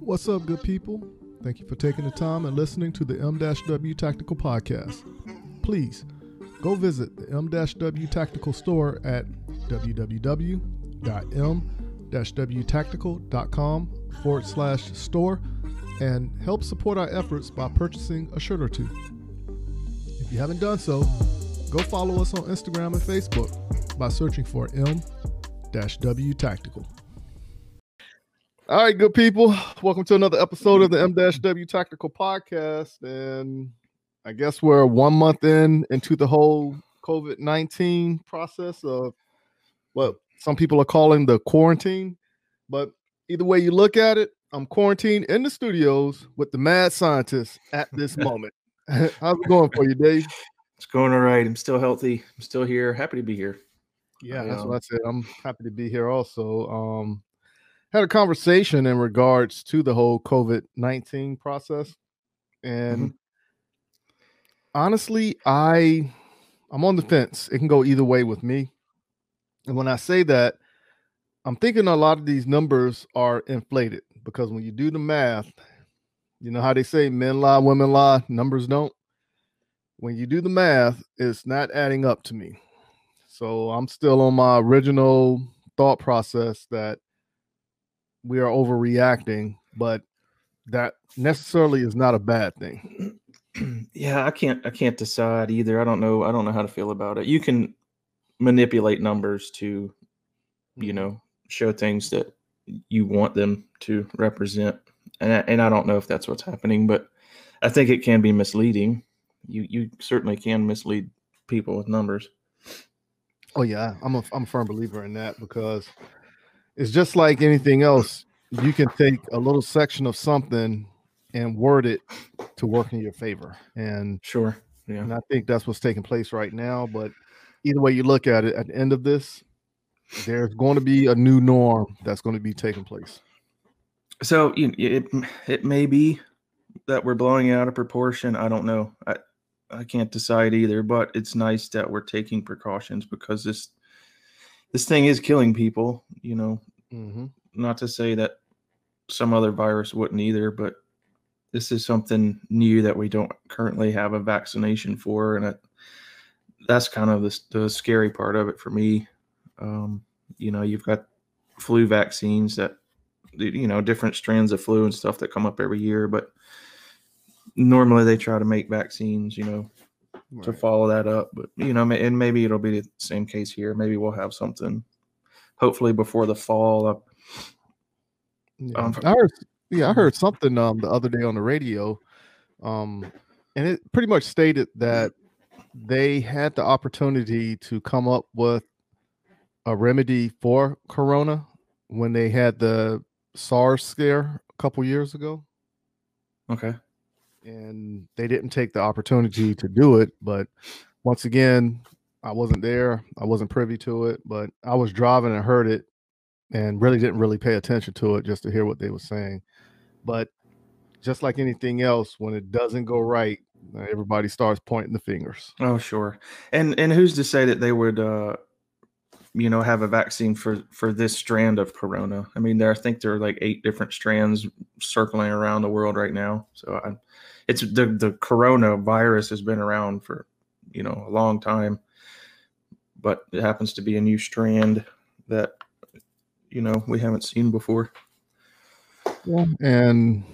What's up, good people? Thank you for taking the time and listening to the M-W Tactical Podcast. Please go visit the M-W Tactical store at www.m-wtactical.com forward slash store and help support our efforts by purchasing a shirt or two. If you haven't done so, go follow us on Instagram and Facebook by searching for M-W Tactical. All right, good people. Welcome to another episode of the M-W Tactical Podcast. And I guess we're one month in into the whole COVID 19 process of what some people are calling the quarantine. But either way you look at it, I'm quarantined in the studios with the mad scientist at this moment. How's it going for you, Dave? It's going all right. I'm still healthy. I'm still here. Happy to be here. Yeah, I, that's um, what I said. I'm happy to be here also. Um, had a conversation in regards to the whole COVID 19 process. And mm-hmm. honestly, I I'm on the fence. It can go either way with me. And when I say that, I'm thinking a lot of these numbers are inflated because when you do the math, you know how they say men lie, women lie, numbers don't. When you do the math, it's not adding up to me. So I'm still on my original thought process that we are overreacting, but that necessarily is not a bad thing. Yeah, I can't I can't decide either. I don't know I don't know how to feel about it. You can manipulate numbers to you mm-hmm. know show things that you want them to represent. And I, and I don't know if that's what's happening, but I think it can be misleading. You you certainly can mislead people with numbers. Oh yeah, I'm a I'm a firm believer in that because it's just like anything else. You can take a little section of something and word it to work in your favor. And sure, yeah. And I think that's what's taking place right now. But either way you look at it, at the end of this, there's going to be a new norm that's going to be taking place. So you know, it it may be that we're blowing it out of proportion. I don't know. I I can't decide either. But it's nice that we're taking precautions because this this thing is killing people. You know, mm-hmm. not to say that some other virus wouldn't either, but this is something new that we don't currently have a vaccination for, and it, that's kind of the, the scary part of it for me. Um, you know, you've got flu vaccines that you know different strands of flu and stuff that come up every year, but normally they try to make vaccines, you know, right. to follow that up. But you know, and maybe it'll be the same case here. Maybe we'll have something, hopefully before the fall. Yeah. Um, I heard, yeah, I heard something um the other day on the radio, um, and it pretty much stated that they had the opportunity to come up with a remedy for corona when they had the SARS scare a couple years ago. Okay and they didn't take the opportunity to do it. But once again, I wasn't there. I wasn't privy to it, but I was driving and heard it and really didn't really pay attention to it just to hear what they were saying. But just like anything else, when it doesn't go right, everybody starts pointing the fingers. Oh, sure. And and who's to say that they would uh you know have a vaccine for for this strand of corona i mean there i think there are like eight different strands circling around the world right now so I, it's the the coronavirus has been around for you know a long time, but it happens to be a new strand that you know we haven't seen before. Yeah, and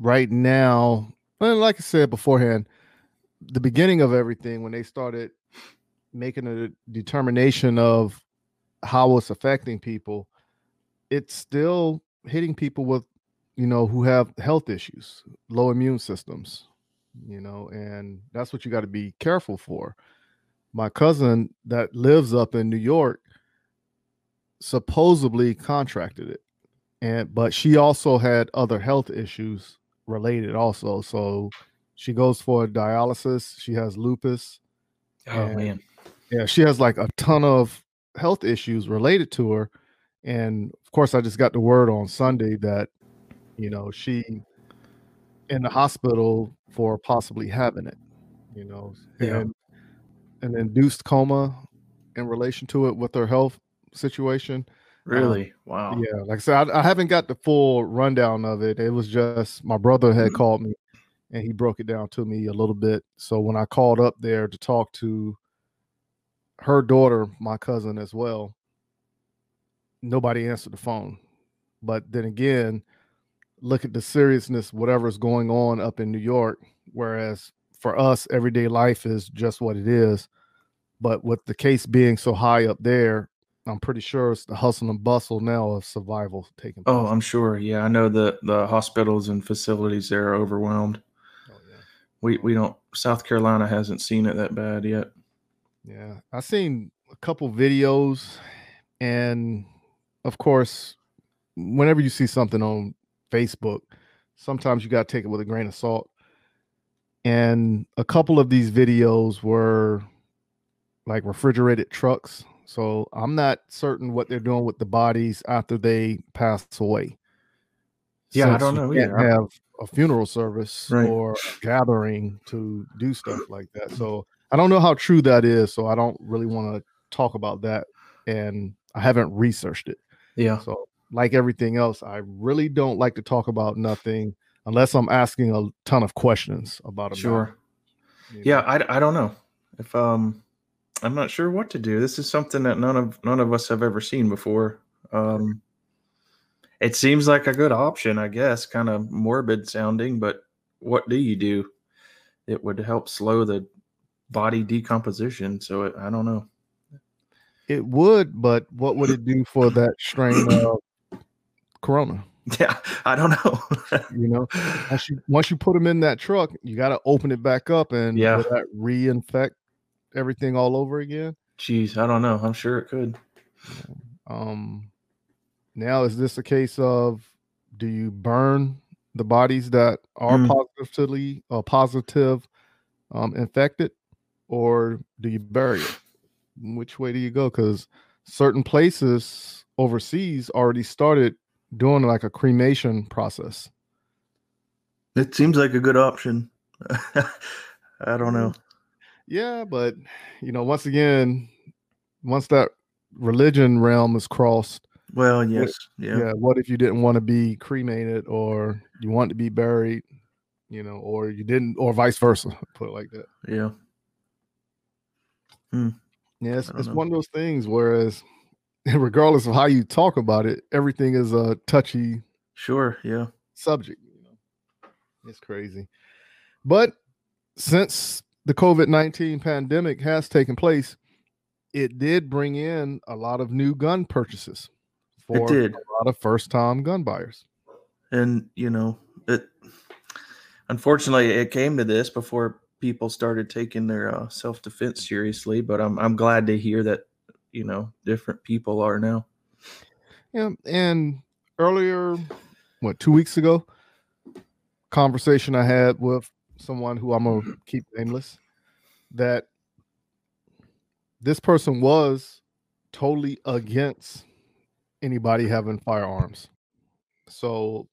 right now, well, like I said beforehand, the beginning of everything when they started making a determination of how it's affecting people, it's still hitting people with you know, who have health issues, low immune systems, you know, and that's what you got to be careful for. My cousin that lives up in New York supposedly contracted it. And but she also had other health issues related also. So she goes for dialysis, she has lupus. Oh man. Yeah, she has like a ton of health issues related to her. And of course, I just got the word on Sunday that you know, she in the hospital for possibly having it, you know, yeah. and an induced coma in relation to it with her health situation. Really? wow. Yeah, like I said, I, I haven't got the full rundown of it. It was just my brother had Mhm. called me and he broke it down to me a little bit. So when I called up there to talk to her daughter, my cousin as well, nobody answered the phone. But then again, look at the seriousness, whatever's going on up in New York. Whereas for us, everyday life is just what it is. But with the case being so high up there, I'm pretty sure it's the hustle and bustle now of survival taking oh, place. Oh, I'm sure. Yeah, I know the the hospitals and facilities there are overwhelmed. Oh, yeah. We we don't. South Carolina hasn't seen it that bad yet. Yeah, I've seen a couple videos, and of course, whenever you see something on Facebook, sometimes you got to take it with a grain of salt. And a couple of these videos were like refrigerated trucks, so I'm not certain what they're doing with the bodies after they pass away. Yeah, I don't know. I- have a funeral service Right. or gathering to do stuff like that. So I don't know how true that is. So I don't really want to talk about that. And I haven't researched it. Yeah. So, like everything else, I really don't like to talk about nothing unless I'm asking a ton of questions about it. Sure. Yeah, I, I don't know if um I'm not sure what to do. This is something that none of none of us have ever seen before. Um it seems like a good option, I guess, kind of morbid sounding, but what do you do? It would help slow the body decomposition, so it, I don't know. It would, but what would it do for that strain of corona? Yeah, I don't know. You know, once you once you put them in that truck, you got to open it back up, and Yeah. that reinfect everything all over again? Jeez, I don't know. I'm sure it could. Um, now is this a case of do you burn the bodies that are Mm. positively uh, positive um, infected, or do you bury it? Which way do you go? Because certain places overseas already started doing like a cremation process. It seems like a good option. I don't know. Yeah, but you know, once again, once that religion realm is crossed, Well, yes, yeah. yeah. what if you didn't want to be cremated or you want to be buried, you know, or you didn't, or vice versa, put it like that. Yeah. Hmm. Yeah, it's, it's one of those things. Whereas, regardless of how you talk about it, everything is a touchy Sure, yeah. subject. You know, it's crazy. But since the COVID nineteen pandemic has taken place, it did bring in a lot of new gun purchases for did. a lot of first time gun buyers. and you know it unfortunately it came to this before people started taking their uh, self-defense seriously but i'm i'm glad to hear that you know different people are now Yeah, and earlier, what two weeks ago, conversation I had with someone who I'm gonna keep nameless, that this person was totally against anybody having firearms. So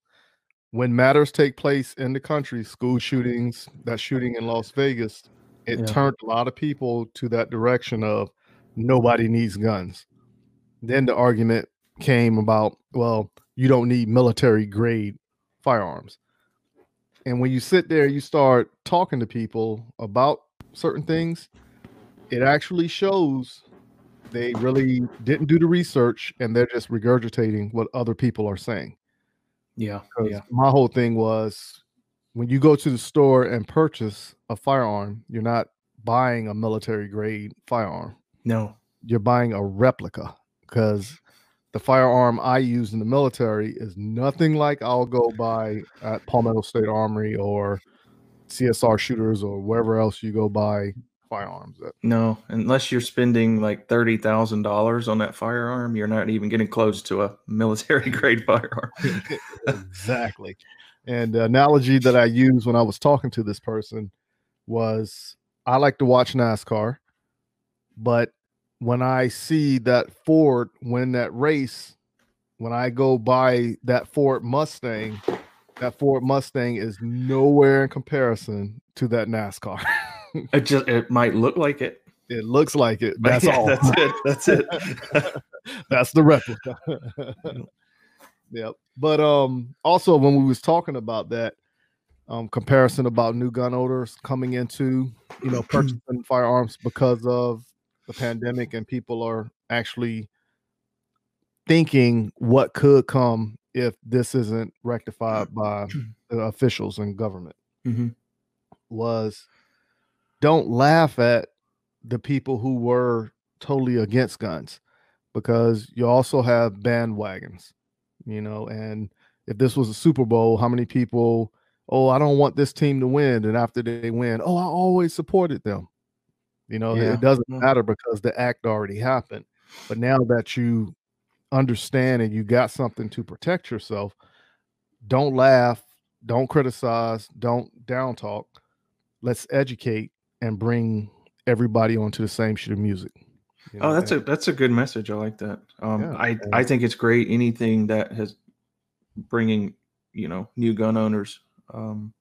when matters take place in the country, school shootings, that shooting in Las Vegas, it Yeah. turned a lot of people to that direction of nobody needs guns. Then the argument came about, well, you don't need military grade firearms. And when you sit there, you start talking to people about certain things, it actually shows they really didn't do the research and they're just regurgitating what other people are saying. Yeah. yeah. my whole thing was when you go to the store and purchase a firearm, you're not buying a military grade firearm no you're buying a replica because the firearm I use in the military is nothing like I'll go buy at Palmetto State Armory or CSR shooters or wherever else you go buy firearms at. no unless you're spending like $30000 on that firearm you're not even getting close to a military grade firearm exactly. And the analogy that I used when I was talking to this person was I like to watch NASCAR, but when I see that Ford win that race, when I go buy that Ford Mustang, that Ford Mustang is nowhere in comparison to that NASCAR. it just it might look like it It looks like it. That's Yeah, all. That's it. That's it. That's the replica. yep. But um also when we was talking about that um comparison about new gun owners coming into, you know, purchasing firearms because of the pandemic and people are actually thinking what could come if this isn't rectified by the officials and government Mhm. was don't laugh at the people who were totally against guns because you also have bandwagons, you know, and if this was a Super Bowl, how many people, oh, I don't want this team to win. And after they win, oh, I always supported them. You know, Yeah. it doesn't Yeah. matter because the act already happened. But now that you understand and you got something to protect yourself, don't laugh, don't criticize, don't down talk. Let's educate and bring everybody onto the same sheet of music. you Oh, know, that's a that's a good message. I like that. Um, Yeah, I I think it's great. Anything that has bringing you know new gun owners. Um,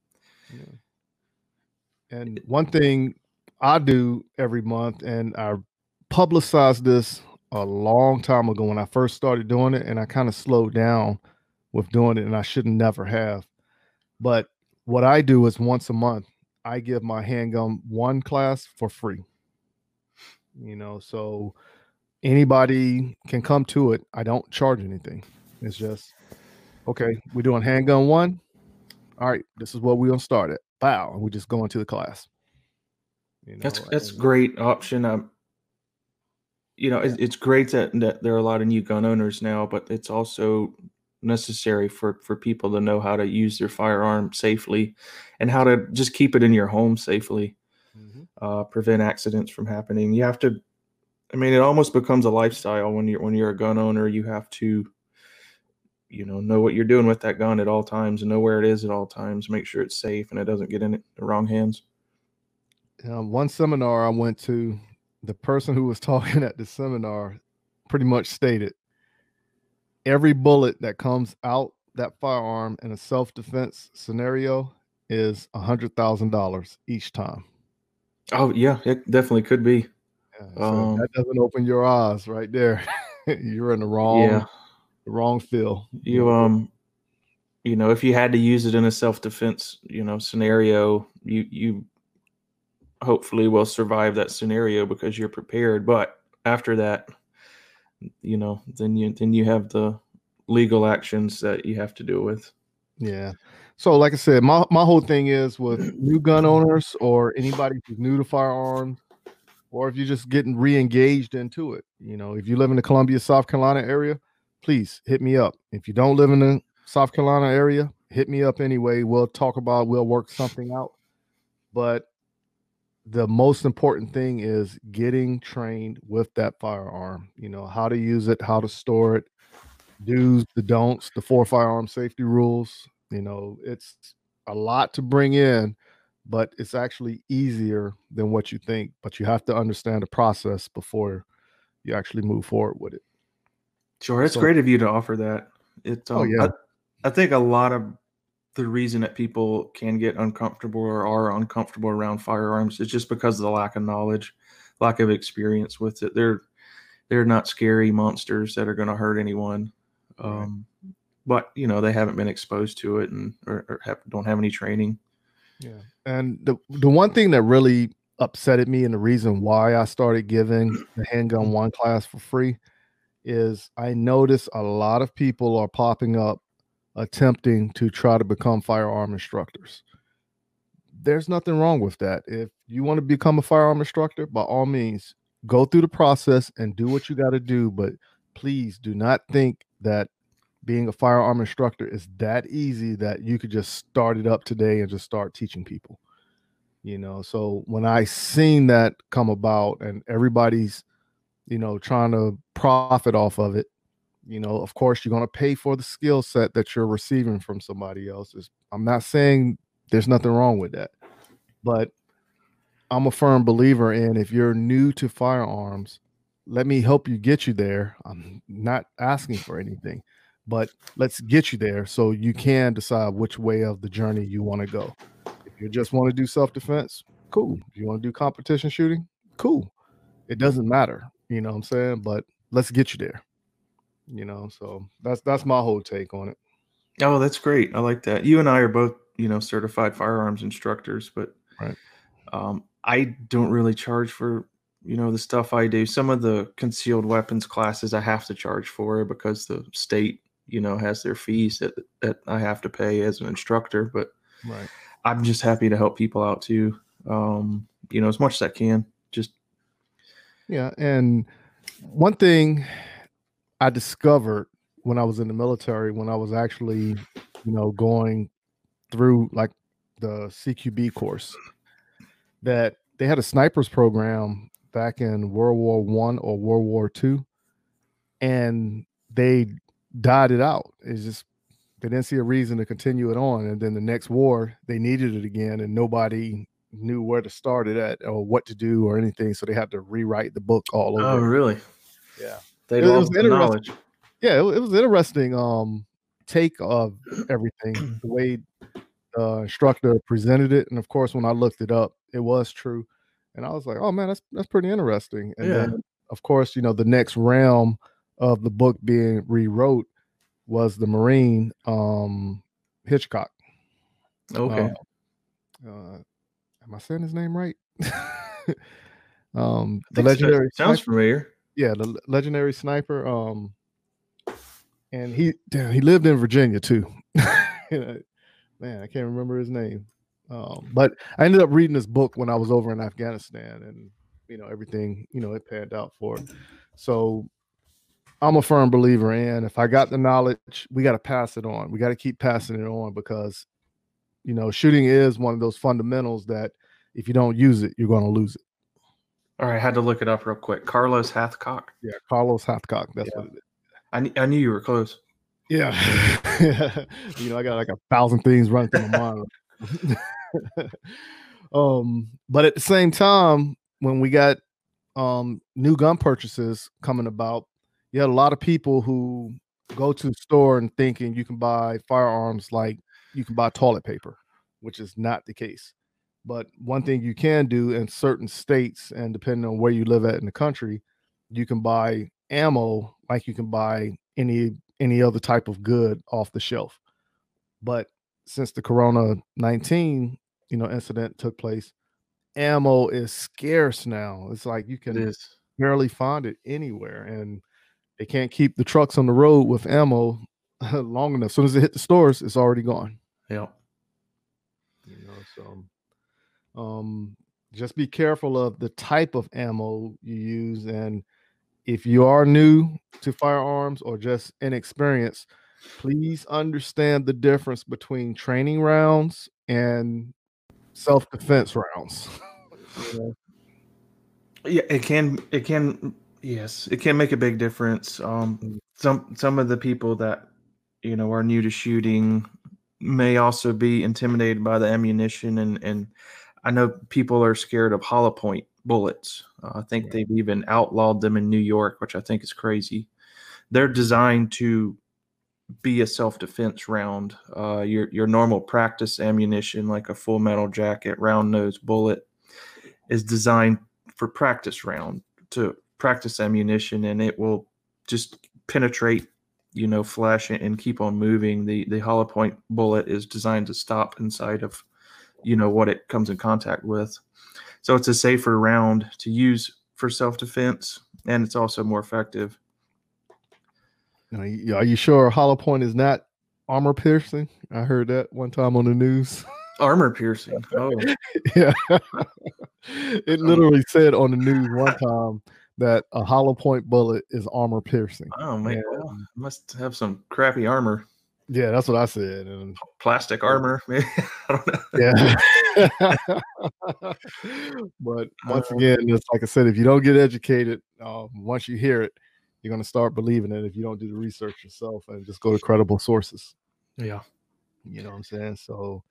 And one thing I do every month, and I publicized this a long time ago when I first started doing it, and I kind of slowed down with doing it, and I shouldn't never have. But what I do is once a month, I give my handgun one class for free. You know, so anybody can come to it. I don't charge anything. It's just okay, we're doing handgun one. All right, this is what we're gonna start at. Bow, and we just go into the class. You know, that's that's and- great option. Um, you know, it's, it's great that that there are a lot of new gun owners now, but it's also necessary for for people to know how to use their firearm safely and how to just keep it in your home safely. Mhm. uh, prevent accidents from happening. You have to. I mean, it almost becomes a lifestyle when you're when you're a gun owner. You have to, you know, know what you're doing with that gun at all times and know where it is at all times. Make sure it's safe and it doesn't get in the wrong hands. Um, one seminar I went to, the person who was talking at the seminar pretty much stated every bullet that comes out that firearm in a self-defense scenario is a hundred thousand dollars each time. Oh yeah, it definitely could be. Yeah, so Um, that doesn't open your eyes right there. You're in the wrong, Yeah, the wrong field. you um, you know, if you had to use it in a self defense, you know, scenario, you you hopefully will survive that scenario because you're prepared. But after that, you know, then you then you have the legal actions that you have to deal with. Yeah. So, like I said, my, my whole thing is with new gun owners or anybody who's new to firearms, or if you're just getting re-engaged into it. You know, if you live in the Columbia, South Carolina area, please hit me up. If you don't live in the South Carolina area, hit me up anyway. We'll talk about, we'll work something out. But the most important thing is getting trained with that firearm. You know, how to use it, how to store it, do's, the don'ts, the four firearm safety rules. You know, it's a lot to bring in, but it's actually easier than what you think. But you have to understand the process before you actually move forward with it. Sure, it's So- great of you to offer that. It's, um, Oh, yeah. I, I think a lot of the reason that people can get uncomfortable or are uncomfortable around firearms is just because of the lack of knowledge, lack of experience with it. They're they're not scary monsters that are going to hurt anyone, um, but you know they haven't been exposed to it and or, or have, don't have any training. Yeah. And the the one thing that really upsetted me and the reason why I started giving the handgun one class for free is I notice a lot of people are popping up attempting to try to become firearm instructors. There's nothing wrong with that. If you want to become a firearm instructor, by all means, go through the process and do what you got to do. But please do not think that being a firearm instructor is that easy that you could just start it up today and just start teaching people. You know, so when I seen that come about and everybody's, you know, trying to profit off of it, you know, of course you're going to pay for the skill set that you're receiving from somebody else. It's- I'm not saying there's nothing wrong with that, but I'm a firm believer in if you're new to firearms, let me help you get you there. I'm not asking for anything, but let's get you there so you can decide which way of the journey you want to go. If you just want to do self defense, cool. If you want to do competition shooting, cool. it doesn't matter. You know what I'm saying? But let's get you there. You know, so that's that's my whole take on it. Oh, that's great. I like that. You and I are both, you know, certified firearms instructors, but Right. um, I don't really charge for, you know, the stuff I do. Some of the concealed weapons classes I have to charge for because the state, you know, has their fees that that I have to pay as an instructor. But Right. I'm just happy to help people out too. Um, you know, as much as I can. Just Yeah, and one thing I discovered when I was in the military, when I was actually, you know, going through like the CQB course, that they had a snipers program back in World War One or World War Two, and they died it out. It's just they didn't see a reason to continue it on, and then the next war they needed it again, and nobody knew where to start it at or what to do or anything, so they had to rewrite the book all oh, over. oh, really? Yeah. They It was lost the knowledge. yeah, it, it was interesting um take of everything, the way the instructor presented it, and of course when I looked it up, it was true, and I was like, oh man, that's that's pretty interesting. And Yeah. then of course, you know, the next realm of the book being rewrote was the Marine um Hitchcock. Okay. Uh, uh, am I saying his name right? um, the so. legendary sounds sniper- familiar. Yeah, the legendary sniper. Um, and he damn, he lived in Virginia too. You know, Man, I can't remember his name. Um, but I ended up reading this book when I was over in Afghanistan, and you know everything. You know it panned out for it. So I'm a firm believer in if I got the knowledge, we got to pass it on. We got to keep passing it on because you know shooting is one of those fundamentals that if you don't use it, you're going to lose it. All right, I had to look it up real quick. Carlos Hathcock. Yeah, Carlos Hathcock. That's Yeah. what it is. I, I knew you were close. Yeah. you know, I got like a thousand things running through my mind. um, but at the same time, when we got um new gun purchases coming about, you had a lot of people who go to the store and thinking you can buy firearms like you can buy toilet paper, which is not the case. But one thing you can do in certain states, and depending on where you live at in the country, you can buy ammo like you can buy any any other type of good off the shelf. But since the Corona 19, you know, incident took place, ammo is scarce now. It's like you can barely find it anywhere and they can't keep the trucks on the road with ammo long enough. As soon as it hit the stores, it's already gone. Yeah. You know, so um just be careful of the type of ammo you use and if you are new to firearms or just inexperienced, please understand the difference between training rounds and self-defense rounds. You? Yeah, it can. It can. Yes, it can make a big difference. Um, some some of the people that you know are new to shooting may also be intimidated by the ammunition, and and I know people are scared of hollow point bullets. Uh, I think Right. they've even outlawed them in New York, which I think is crazy. They're designed to be a self defense round. Uh, your your normal practice ammunition, like a full metal jacket, round nose bullet, is designed for practice round to practice ammunition, and it will just penetrate, you know, flesh and, and keep on moving. The the hollow point bullet is designed to stop inside of, you know, what it comes in contact with. So it's a safer round to use for self defense, and it's also more effective. You Are you sure hollow point is not armor piercing? I heard that one time on the news. Armor piercing. Oh, yeah. it oh. literally said on the news one time that a hollow point bullet is armor piercing. oh man, must have some crappy armor, Yeah, that's what I said. And plastic armor. Maybe I don't know. yeah. but once Uh, again, it's like I said, if you don't get educated, um, once you hear it, you're going to start believing it if you don't do the research yourself and just go to credible sources. Yeah. You know what I'm saying? So,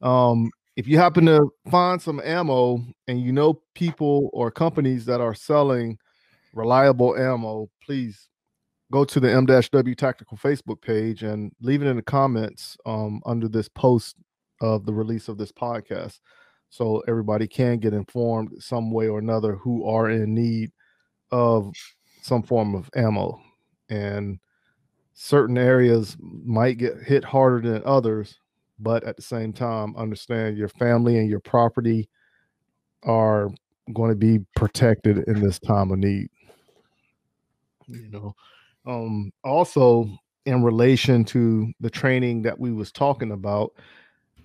um, if you happen to find some ammo and you know people or companies that are selling reliable ammo, please go to the M-W Tactical Facebook page and leave it in the comments um, under this post of the release of this podcast, so everybody can get informed some way or another who are in need of some form of ammo. And certain areas might get hit harder than others, but at the same time, understand your family and your property are going to be protected in this time of need. You know, um, also in relation to the training that we was talking about,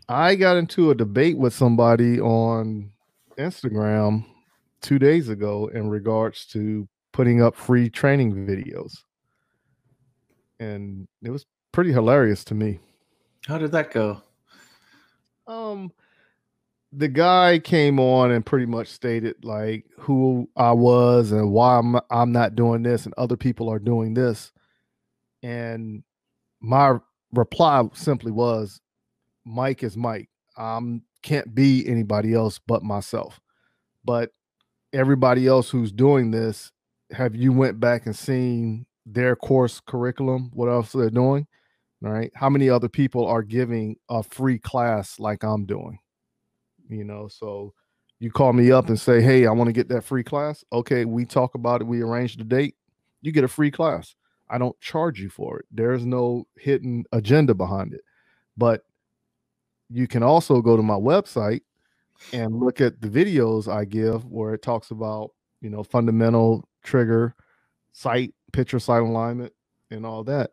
I got into a debate with somebody on Instagram two days ago in regards to putting up free training videos. And it was pretty hilarious to me. How did that go? Um the guy came on and pretty much stated like who I was and why I'm I'm not doing this and other people are doing this. And my reply simply was Mike is Mike. Um can't be anybody else but myself. But everybody else who's doing this, have you went back and seen their course curriculum, what else they're doing? All right. How many other people are giving a free class like I'm doing? You know, so you call me up and say, Hey, I want to get that free class. Okay, we talk about it, we arrange the date, you get a free class. I don't charge you for it. There's no hidden agenda behind it. But you can also go to my website and look at the videos I give where it talks about, you know, fundamental trigger, sight, picture sight alignment, and all that.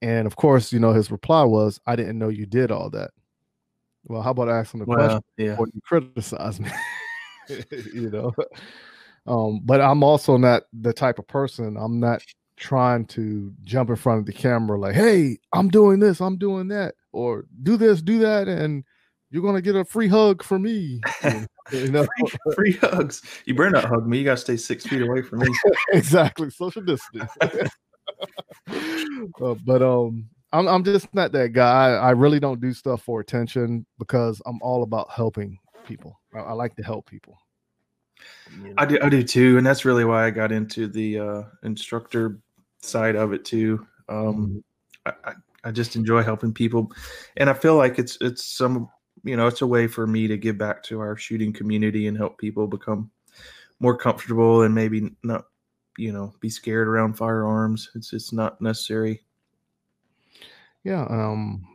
And of course, you know, his reply was, I didn't know you did all that. Well, how about asking the Well, question yeah. before you criticize me? you know. Um, but I'm also not the type of person, I'm not trying to jump in front of the camera like, hey, I'm doing this, I'm doing that, or do this, do that, and you're gonna get a free hug from me. You know, free, free hugs. You better not hug me. You got to stay six feet away from me. exactly social distance. Uh, but um, I'm I'm just not that guy. I really don't do stuff for attention because I'm all about helping people. I, I like to help people. I do, I do too, and that's really why I got into the uh, instructor side of it too. Um, I, I, I just enjoy helping people, and I feel like it's it's some you know it's a way for me to give back to our shooting community and help people become more comfortable and maybe not you know be scared around firearms. It's it's not necessary. Yeah. Um,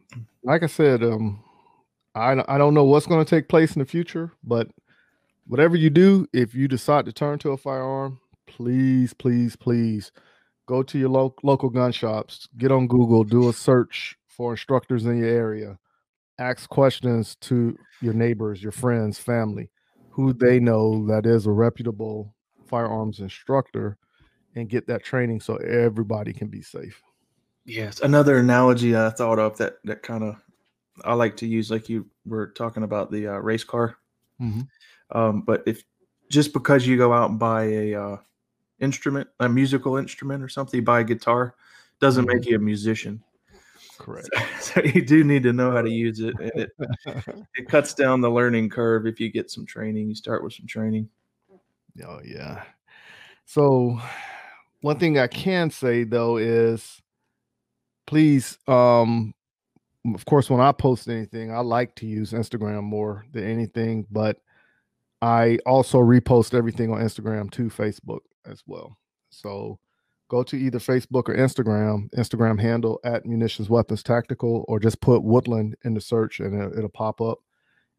like I said, um, I I don't know what's going to take place in the future, but whatever you do, if you decide to turn to a firearm, please, please, please go to your lo- local gun shops, get on Google, do a search for instructors in your area, ask questions to your neighbors, your friends, family, who they know that is a reputable firearms instructor, and get that training so everybody can be safe. Yes, another analogy I thought of that that kind of I like to use, like you were talking about the uh, race car. Mhm. Um, but if just because you go out and buy a uh, instrument, a musical instrument or something, you buy a guitar, doesn't make you a musician. Correct. So you do need to know how to use it, and it it cuts down the learning curve if you get some training. You start with some training. Oh yeah. So one thing I can say though is please um of course when I post anything, I like to use Instagram more than anything, but I also repost everything on Instagram to Facebook as well. So go to either Facebook or Instagram, Instagram handle at munitions weapons tactical, or just put Woodland in the search and it, it'll pop up.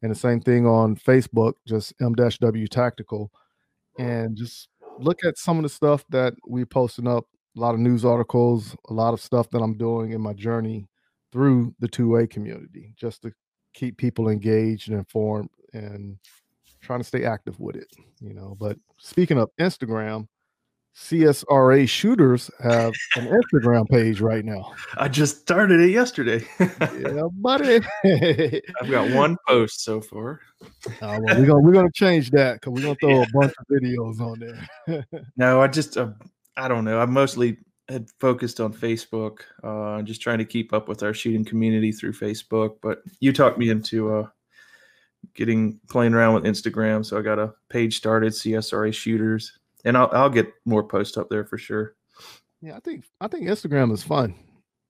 And the same thing on Facebook, just M-W tactical and just look at some of the stuff that we posting up a lot of news articles a lot of stuff that i'm doing in my journey through the 2a community just to keep people engaged and informed and trying to stay active with it you know but speaking of instagram csra shooters have an instagram page right now I just started it yesterday. yeah buddy I've got one post so far. Uh, well, we're gonna we're gonna change that because we're gonna throw a bunch of videos on there No, I just uh, I don't know. I mostly had focused on Facebook, uh, just trying to keep up with our shooting community through Facebook. But you talked me into uh, getting playing around with Instagram, so I got a page started, CSRA Shooters, and I'll I'll get more posts up there for sure. Yeah, I think I think Instagram is fun.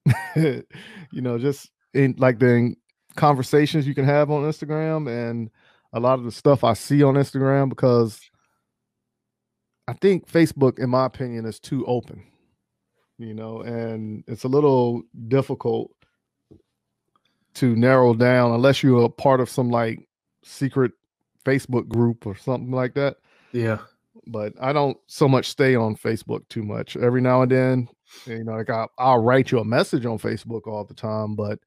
you know, just in like the conversations you can have on Instagram and a lot of the stuff I see on Instagram because I think Facebook, in my opinion, is too open. You know, and it's a little difficult to narrow down unless you're a part of some like secret Facebook group or something like that. Yeah. But I don't so much stay on Facebook too much. Every now and then, you know, like I'll, I'll write you a message on Facebook all the time. But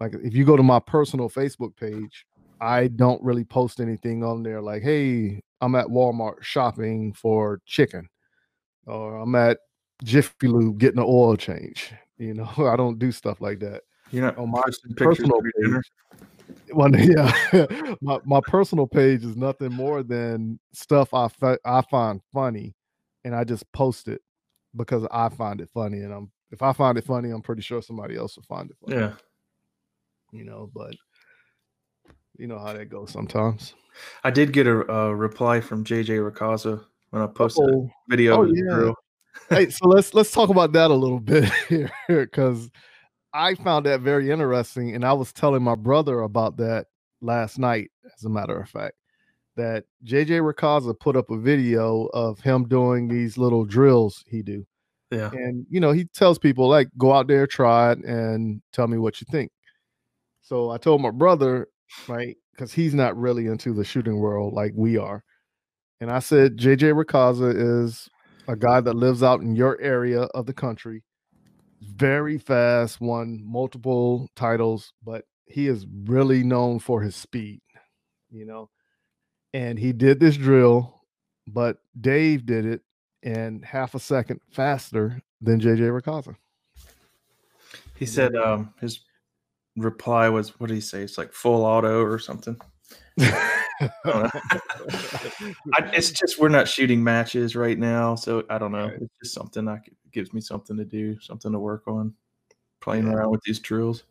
like if you go to my personal Facebook page, I don't really post anything on there like, hey, I'm at Walmart shopping for chicken, or I'm at Jiffy Lube getting an oil change. You know, I don't do stuff like that. You're not On my personal page. Well, yeah, my my personal page is nothing more than stuff I fi- I find funny, and I just post it because I find it funny, and I'm if I find it funny, I'm pretty sure somebody else will find it funny. Yeah. you know, but you know how that goes sometimes. I did get a, a reply from JJ Racaza when I posted a Oh, video Oh, yeah. hey, so let's let's talk about that a little bit here because I found that very interesting, and I was telling my brother about that last night. As a matter of fact, that JJ Racaza put up a video of him doing these little drills he do, Yeah. and you know he tells people like go out there, try it, and tell me what you think. So I told my brother, right, because he's not really into the shooting world like we are, and I said JJ Racaza is a guy that lives out in your area of the country. Very fast, won multiple titles, but he is really known for his speed, you know. And he did this drill, but Dave did it in half a second faster than JJ Racaza. He said um his reply was what did he say? It's like full auto or something. I don't know. I, it's just we're not shooting matches right now, so I don't know. Right. It's just something I c- gives me something to do, something to work on. Playing Yeah. around with these drills.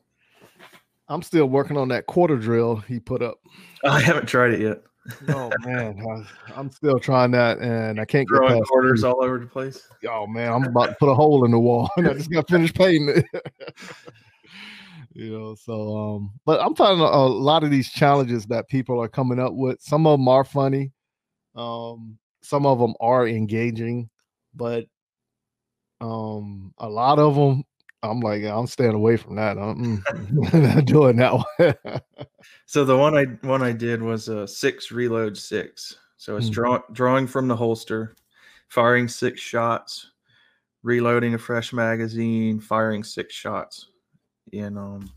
I'm still working on that quarter drill he put up. I haven't tried it yet. Oh man, I, am still trying that, and I can't get past quarters all over the place. Oh man, I'm about to put a hole in the wall, and I just got finished painting it. You know, so um, but I'm finding a, a lot of these challenges that people are coming up with. Some of them are funny, um, some of them are engaging, but um, a lot of them, I'm like, I'm staying away from that. I'm mm, not doing that one. So the one I one I did was a six reload six. So it's Mm. draw, drawing from the holster, firing six shots, reloading a fresh magazine, firing six shots. And um,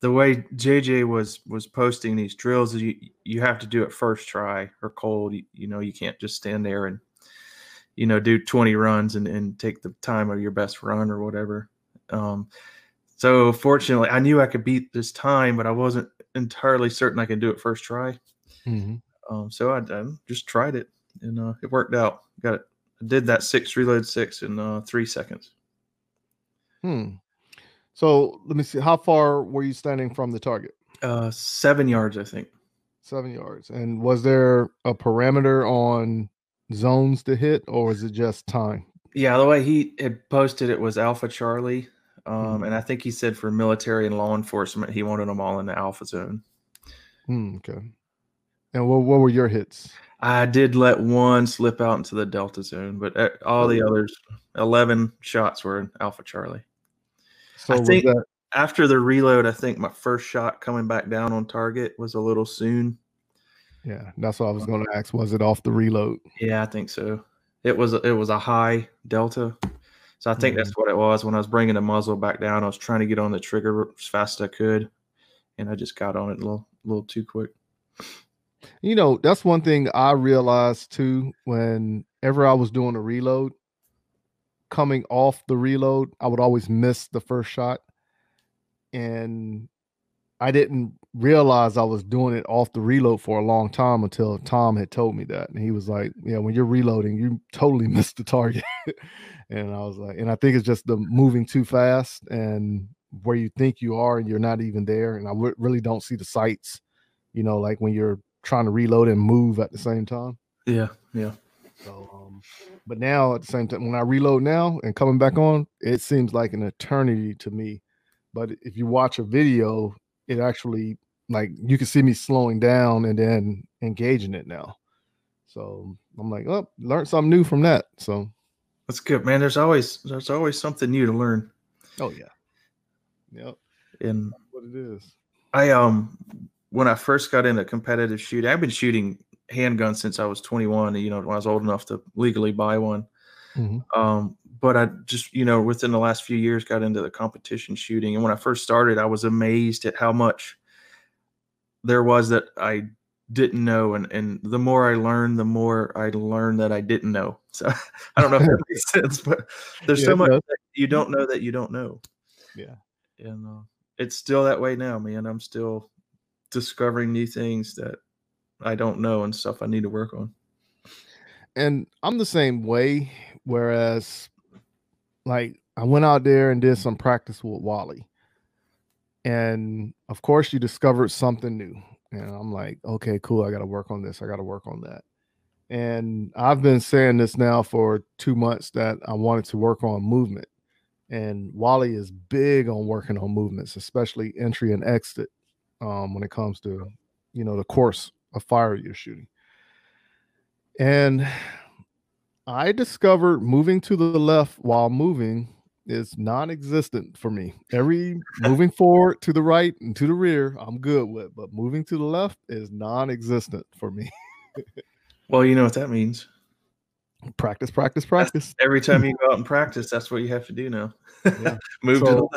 the way JJ was was posting these drills, is you you have to do it first try or cold. You, you know, you can't just stand there and you know do 20 runs and, and take the time of your best run or whatever. Um, so fortunately, I knew I could beat this time, but I wasn't entirely certain I could do it first try. Mhm. Um, so I, I just tried it, and uh, it worked out. Got it. I did that six reload six in uh, three seconds. Hmm. So let me see. How far were you standing from the target? Uh, seven yards, I think. Seven yards. And was there a parameter on zones to hit, or was it just time? Yeah, the way he had posted it was Alpha Charlie, um, Mhm. and I think he said for military and law enforcement, he wanted them all in the Alpha zone. Hmm, okay. And what, what were your hits? I did let one slip out into the Delta zone, but uh, all the others, eleven shots were in Alpha Charlie. So I think- that After the reload, I think my first shot coming back down on target was a little soon. yeah, that's what I was gonna ask. Was it off the reload? Yeah, I think so. It was it was a high delta, so I think Mhm. that's what it was. When I was bringing the muzzle back down, I was trying to get on the trigger as fast as I could, and I just got on it a little little too quick. You know, that's one thing I realized too whenever I was doing a reload, coming off the reload, I would always miss the first shot. And I didn't realize I was doing it off the reload for a long time until Tom had told me that. And he was like, Yeah, when you're reloading, you totally missed the target. and I was like, and I think it's just the moving too fast and where you think you are and you're not even there. And I w- really don't see the sights, you know, like when you're trying to reload and move at the same time. Yeah, yeah, So, um, but now at the same time, when I reload now and coming back on, it seems like an eternity to me. But if you watch a video, it actually like you can see me slowing down and then engaging it now. So I'm like, oh, learn something new from that. So that's good, man. There's always there's always something new to learn. Oh yeah. Yep. And That's what it is. I um when I first got into competitive shooting, I've been shooting handguns since I was 21. You know, when I was old enough to legally buy one. Mhm. Um, but I just you know within the last few years got into the competition shooting, and when I first started, I was amazed at how much there was that I didn't know, and and the more I learned, the more I learned that I didn't know. So I don't know if that makes sense, but there's Yeah, so much that you don't know that you don't know Yeah. and uh, it's still that way now, man. I'm still discovering new things that I don't know and stuff I need to work on. And I'm the same way. Whereas, like, I went out there and did some practice with Wally. And of course, you discovered something new. And I'm like, okay, cool. I got to work on this. I got to work on that. And I've been saying this now for two months that I wanted to work on movement. And Wally is big on working on movements, especially entry and exit um, when it comes to, you know, the course of fire you're shooting. And I discovered moving to the left while moving is non-existent for me. Every moving forward to the right and to the rear, I'm good with, but moving to the left is non-existent for me. Well, you know what that means. practice, practice, practice. Every time you go out and practice, that's what you have to do now. Yeah. Move to the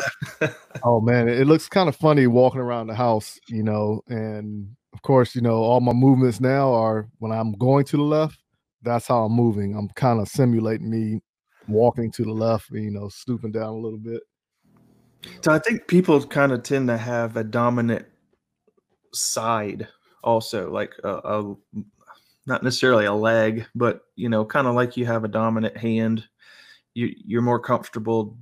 left. Oh man, it looks kind of funny walking around the house, you know, and of course, you know, all my movements now are when I'm going to the left, that's how I'm moving. I'm kind of simulating me walking to the left, you know, stooping down a little bit. so I think people kind of tend to have a dominant side also, like a, a not necessarily a leg, but you know, kind of like you have a dominant hand. You you're more comfortable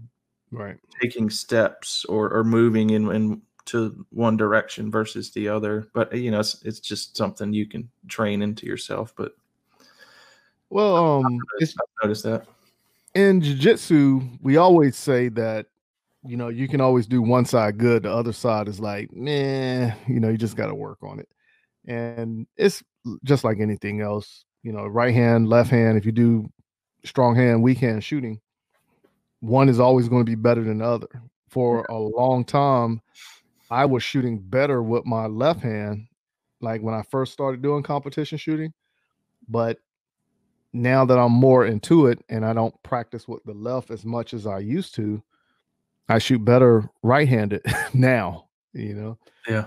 Right. taking steps or, or moving in, in to one direction versus the other. But you know, it's it's just something you can train into yourself. But Well, um, it's I've noticed that. in jiu-jitsu, we always say that you know you can always do one side good, the other side is like, nah, you know, you just got to work on it. And it's just like anything else, you know, right hand, left hand. If you do strong hand, weak hand shooting, one is always going to be better than the other. For a long time, I was shooting better with my left hand, like when I first started doing competition shooting, but now that I'm more into it and I don't practice with the left as much as I used to, I shoot better right-handed now, you know. Yeah.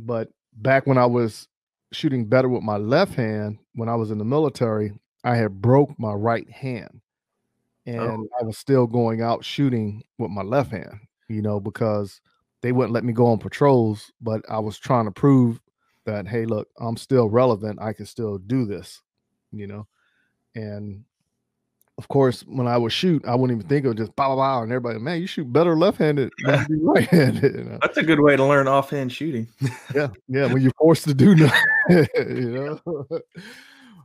But back when I was shooting better with my left hand when I was in the military, I had broke my right hand. Oh. And I was still going out shooting with my left hand, you know, because they wouldn't let me go on patrols, but I was trying to prove that hey, look, I'm still relevant. I can still do this, you know. And of course, when I would shoot, I wouldn't even think of just bow bow, and everybody, man, you shoot better left-handed than right-handed. You know? That's a good way to learn offhand shooting. Yeah, yeah. When you're forced to do nothing, you know.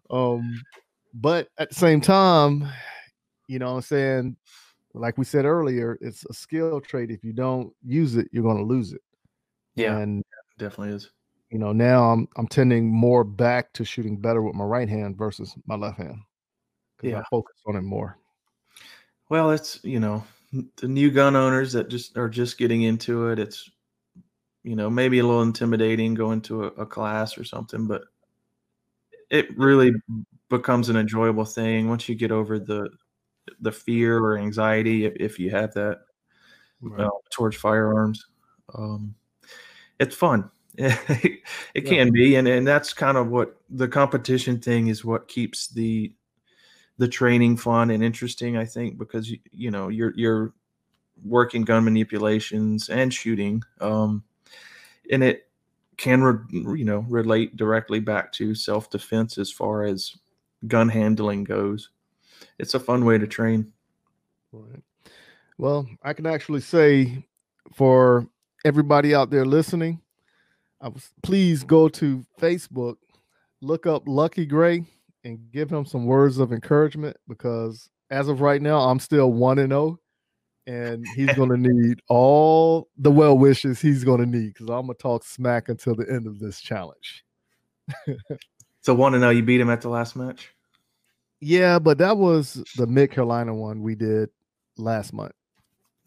um, but at the same time, you know, what I'm saying, like we said earlier, it's a skill trait. If you don't use it, you're going to lose it. Yeah, and definitely is. you know, now I'm I'm tending more back to shooting better with my right hand versus my left hand. Yeah. I focus on it more. Well, it's you know the new gun owners that just are just getting into it. It's you know maybe a little intimidating going to a, a class or something, but it really becomes an enjoyable thing once you get over the the fear or anxiety if, if you have that Right. uh, towards firearms. Um, it's fun. it Yeah. can be, and and that's kind of what the competition thing is. What keeps the the training fun and interesting, I think, because you, you know you're you're working gun manipulations and shooting, um, and it can re, you know relate directly back to self defense as far as gun handling goes. It's a fun way to train. Right. Well, I can actually say for everybody out there listening, I was please go to Facebook, look up Lucky Gray, and give him some words of encouragement because as of right now, I'm still one and zero, and he's going to need all the well wishes he's going to need because I'm going to talk smack until the end of this challenge. so, one to oh, know you beat him at the last match? Yeah, but that was the Mid Carolina one we did last month.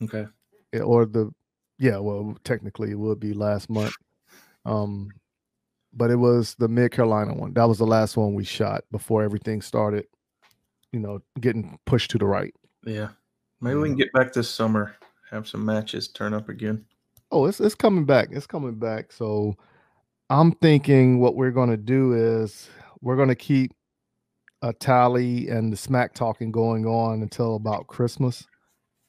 Okay. Or the, yeah, well, technically it would be last month. Um, but it was the Mid Carolina one. That was the last one we shot before everything started, you know, getting pushed to the right. Yeah. Maybe we can get back this summer, have some matches turn up again. Oh, it's it's coming back. It's coming back. So I'm thinking what we're gonna do is we're gonna keep a tally and the smack talking going on until about Christmas.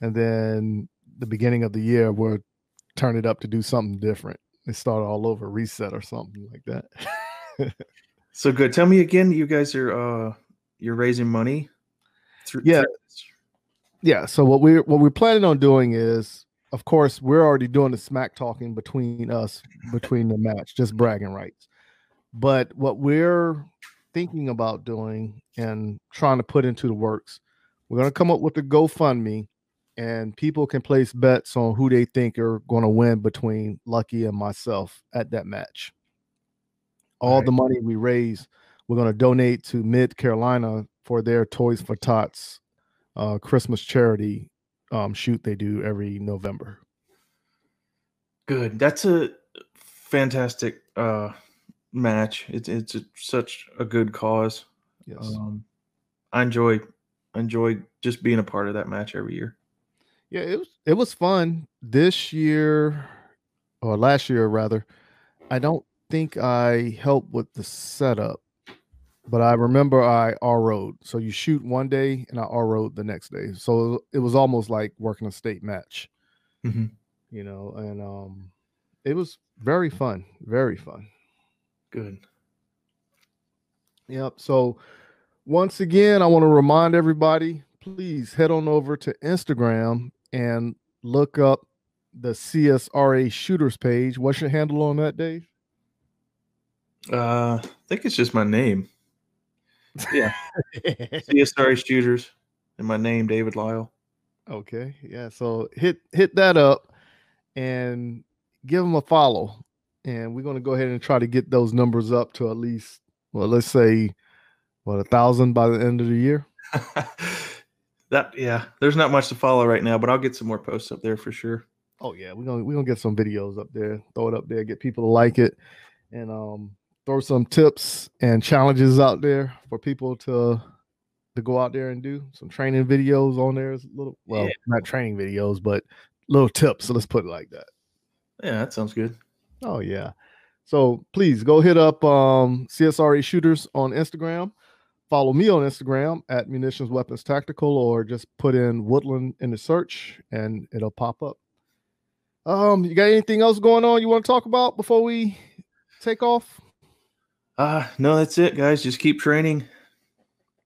And then the beginning of the year we'll turn it up to do something different they start all over reset or something like that. so good. Tell me again, you guys are uh you're raising money through Yeah. Yeah, so what we're what we're planning on doing is of course we're already doing the smack talking between us between the match, just bragging rights. But what we're thinking about doing and trying to put into the works, we're going to come up with a GoFundMe and people can place bets on who they think are going to win between Lucky and myself at that match. All right. the money we raise, we're going to donate to Mid Carolina for their Toys for Tots uh, Christmas charity um, shoot they do every November. Good. That's a fantastic uh, match. It's it's a, such a good cause. Yes. Um, I enjoy enjoy just being a part of that match every year. Yeah, it was it was fun this year or last year rather. I don't think I helped with the setup, but I remember I R road. So you shoot one day and I R road the next day. So it was almost like working a state match. Mm-hmm. You know, and um it was very fun, very fun. Good. Yep. So once again, I want to remind everybody please head on over to Instagram and look up the CSRA shooters page. What's your handle on that, Dave? Uh, I think it's just my name. Yeah, CSRA shooters and my name, David Lyle. Okay, yeah. So hit hit that up and give them a follow, and we're gonna go ahead and try to get those numbers up to at least well, let's say what a thousand by the end of the year. that yeah, there's not much to follow right now, but I'll get some more posts up there for sure. Oh yeah, we're gonna we're gonna get some videos up there, throw it up there, get people to like it, and um throw some tips and challenges out there for people to to go out there and do some training videos on there. Is little well, yeah. not training videos, but little tips. So let's put it like that. Yeah, that sounds good. Oh yeah. So please go hit up um CSRA shooters on Instagram follow me on Instagram at Munitions Weapons Tactical, or just put in Woodland in the search and it'll pop up. Um, you got anything else going on you want to talk about before we take off? Uh no, that's it, guys. Just keep training.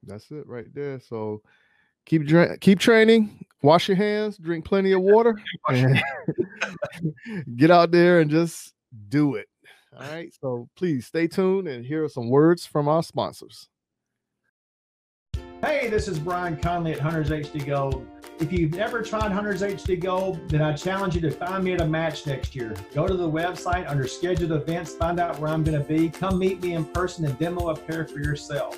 That's it right there. So keep dra- keep training, wash your hands, drink plenty of water, get out there and just do it. All right. So please stay tuned and here are some words from our sponsors. Hey, this is Brian Conley at Hunters HD Gold. If you've never tried Hunters HD Gold, then I challenge you to find me at a match next year. Go to the website under scheduled events, find out where I'm going to be. Come meet me in person and demo a pair for yourself.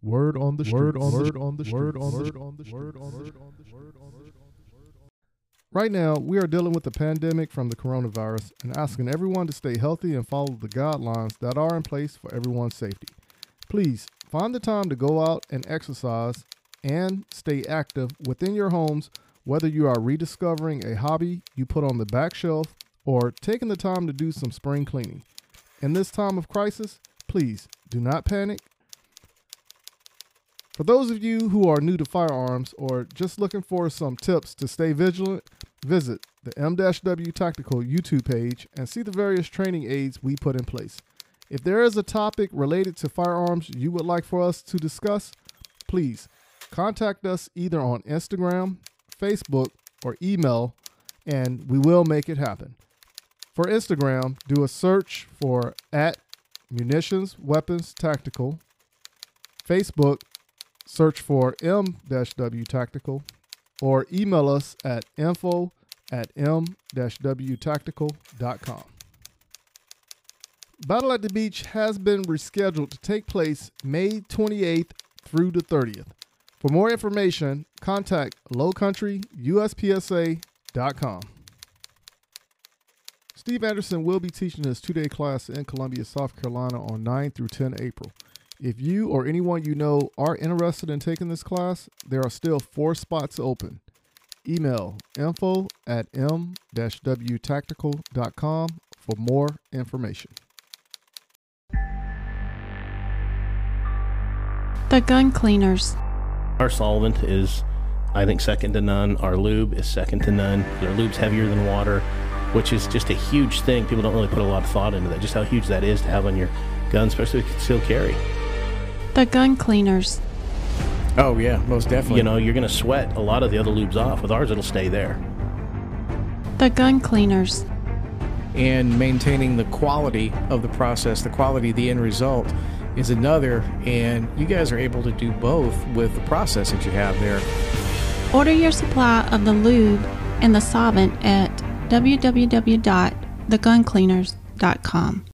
Word on the word on word on the word on the word on the word on the word on the Right now, we are dealing with the pandemic from the coronavirus and asking everyone to stay healthy and follow the guidelines that are in place for everyone's safety. Please find the time to go out and exercise and stay active within your homes, whether you are rediscovering a hobby you put on the back shelf or taking the time to do some spring cleaning. In this time of crisis, please do not panic For those of you who are new to firearms or just looking for some tips to stay vigilant, Visit the M-W Tactical YouTube page and see the various training aids we put in place. If there is a topic related to firearms you would like for us to discuss, please contact us either on Instagram, Facebook, or email, and we will make it happen. For Instagram, do a search for at Munitions Weapons Tactical. Facebook, search for M-W Tactical, or email us at info at m-wtactical.com. Battle at the Beach has been rescheduled to take place May 28th through the 30th. For more information, contact lowcountryuspsa.com. Steve Anderson will be teaching his two day class in Columbia, South Carolina on 9 through 10 April. If you or anyone you know are interested in taking this class, there are still four spots open. Email info at m-wtactical.com for more information. The Gun Cleaners. Our solvent is, I think, second to none. Our lube is second to none. Our lube's heavier than water, which is just a huge thing. People don't really put a lot of thought into that, just how huge that is to have on your gun, especially with concealed carry. The Gun Cleaners. Oh yeah, most definitely. You know, you're going to sweat a lot of the other lubes off. With ours, it'll stay there. The Gun Cleaners. and maintaining the quality of the process, the quality of the end result is another. And you guys are able to do both with the process that you have there. Order your supply of the lube and the solvent at www.theguncleaners.com.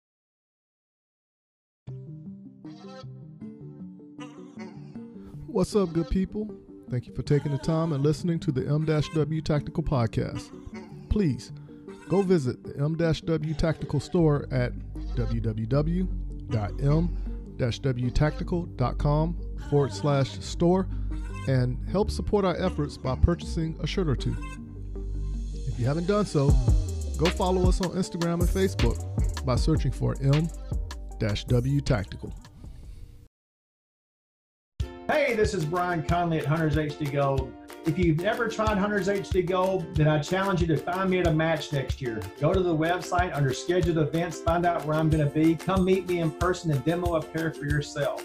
What's up, good people? Thank you for taking the time and listening to the M-W Tactical Podcast. Please go visit the M-W Tactical store at www.m-wtactical.com forward slash store and help support our efforts by purchasing a shirt or two. If you haven't done so, go follow us on Instagram and Facebook by searching for M-W Tactical. Hey, this is Brian Conley at Hunters HD Gold. If you've never tried Hunters HD Gold, then I challenge you to find me at a match next year. Go to the website under scheduled events, find out where I'm going to be. Come meet me in person and demo a pair for yourself.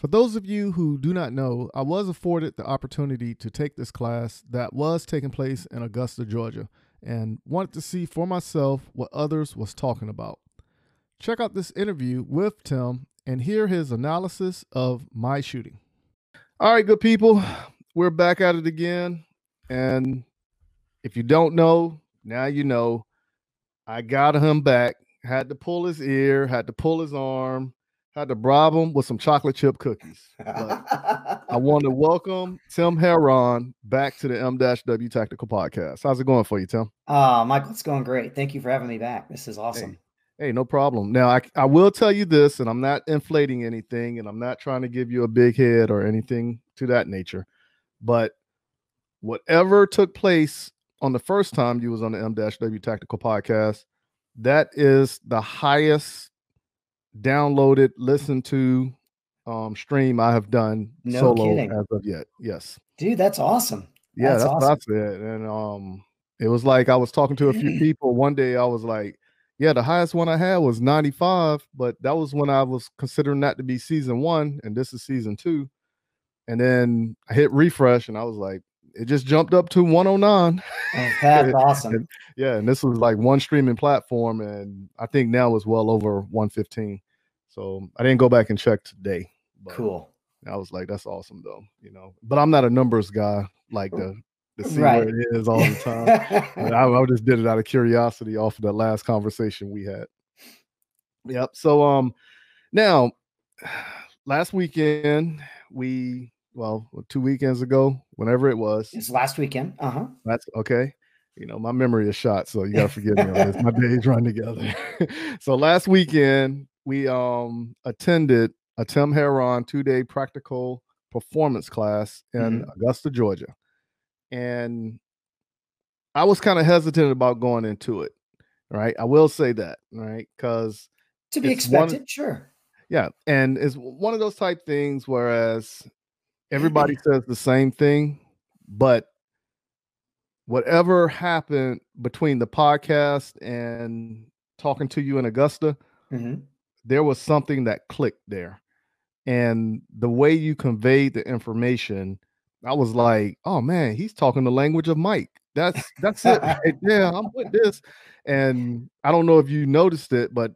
For those of you who do not know, I was afforded the opportunity to take this class that was taking place in Augusta, Georgia, and wanted to see for myself what others was talking about. Check out this interview with Tim and hear his analysis of my shooting. All right, good people, we're back at it again. And if you don't know, now you know. I got him back, had to pull his ear, had to pull his arm, had to bribe him with some chocolate chip cookies. I want to welcome Tim Herron back to the M-W Tactical Podcast. How's it going for you, Tim? Uh, Michael, it's going great. Thank you for having me back. This is awesome. Hey, no problem. Now, I, I will tell you this, and I'm not inflating anything, and I'm not trying to give you a big head or anything to that nature, but whatever took place on the first time you was on the M-W Tactical Podcast, that is the highest downloaded, listened to um, stream I have done No solo kidding. as of yet. Yes. Dude, that's awesome. Yeah, That's that's, what I awesome. said. And um it was like I was talking to a few people. One day I was like, yeah, the highest one I had was 95, but that was when I was considering that to be season one, and this is season two. And then I hit refresh and I was like, it just jumped up to 109. Oh, that's awesome. Yeah, and this was like one streaming platform, and I think now it's well over 115. So I didn't go back and check today. But Cool. I was like, that's awesome though, you know. But I'm not a numbers guy like the to see Right. where it is all the time. I, I just did it out of curiosity off of that last conversation we had. Yep. So um now last weekend we well two weekends ago, whenever it was. it's last weekend. Uh huh. That's okay. you know, my memory is shot, so you gotta forgive me. My days run together. so last weekend we um attended a Tim Herron two-day practical performance class in Mhm. Augusta, Georgia. And I was kind of hesitant about going into it, right? I will say that, right? Because To be It's one- expected, sure. yeah, and it's one of those type things whereas everybody says the same thing, but whatever happened between the podcast and talking to you in Augusta, hmm there was something that clicked there. And the way you conveyed the information, I was like, oh man, he's talking the language of Mike. That's that's it. right there. I'm with this. And I don't know if you noticed it, but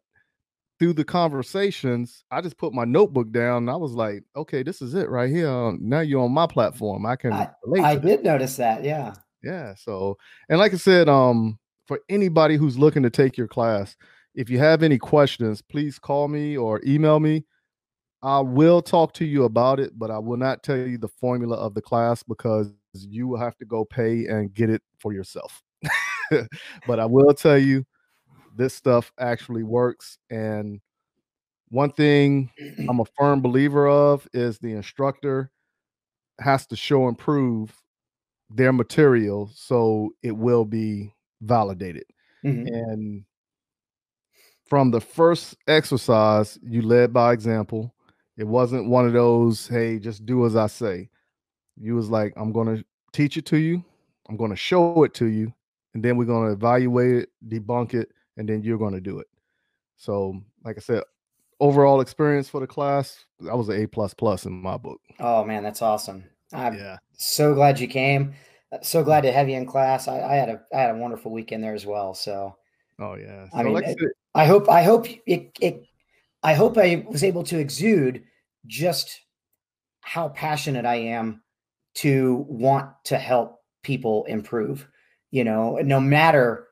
through the conversations, I just put my notebook down and I was like, okay, this is it right here. Now you're on my platform. I can relate. I to this. did notice that. Yeah. Yeah. So, and like I said, um, for anybody who's looking to take your class, if you have any questions, please call me or email me. I will talk to you about it, but I will not tell you the formula of the class because you will have to go pay and get it for yourself. but I will tell you this stuff actually works. And one thing I'm a firm believer of is the instructor has to show and prove their material so it will be validated. Mhm. And from the first exercise, you led by example. It wasn't one of those, hey, just do as I say. You was like, I'm going to teach it to you, I'm going to show it to you, and then we're going to evaluate it, debunk it, and then you're going to do it. So, like I said, overall experience for the class, I was an A plus plus in my book. Oh man, that's awesome. I'm Yeah. so glad you came. Uh, So glad to have you in class. I, I had a I had a wonderful weekend there as well. So Oh yeah. So I mean, like I it- said, I hope I hope it, it I hope I was able to exude just how passionate I am to want to help people improve. You know, no matter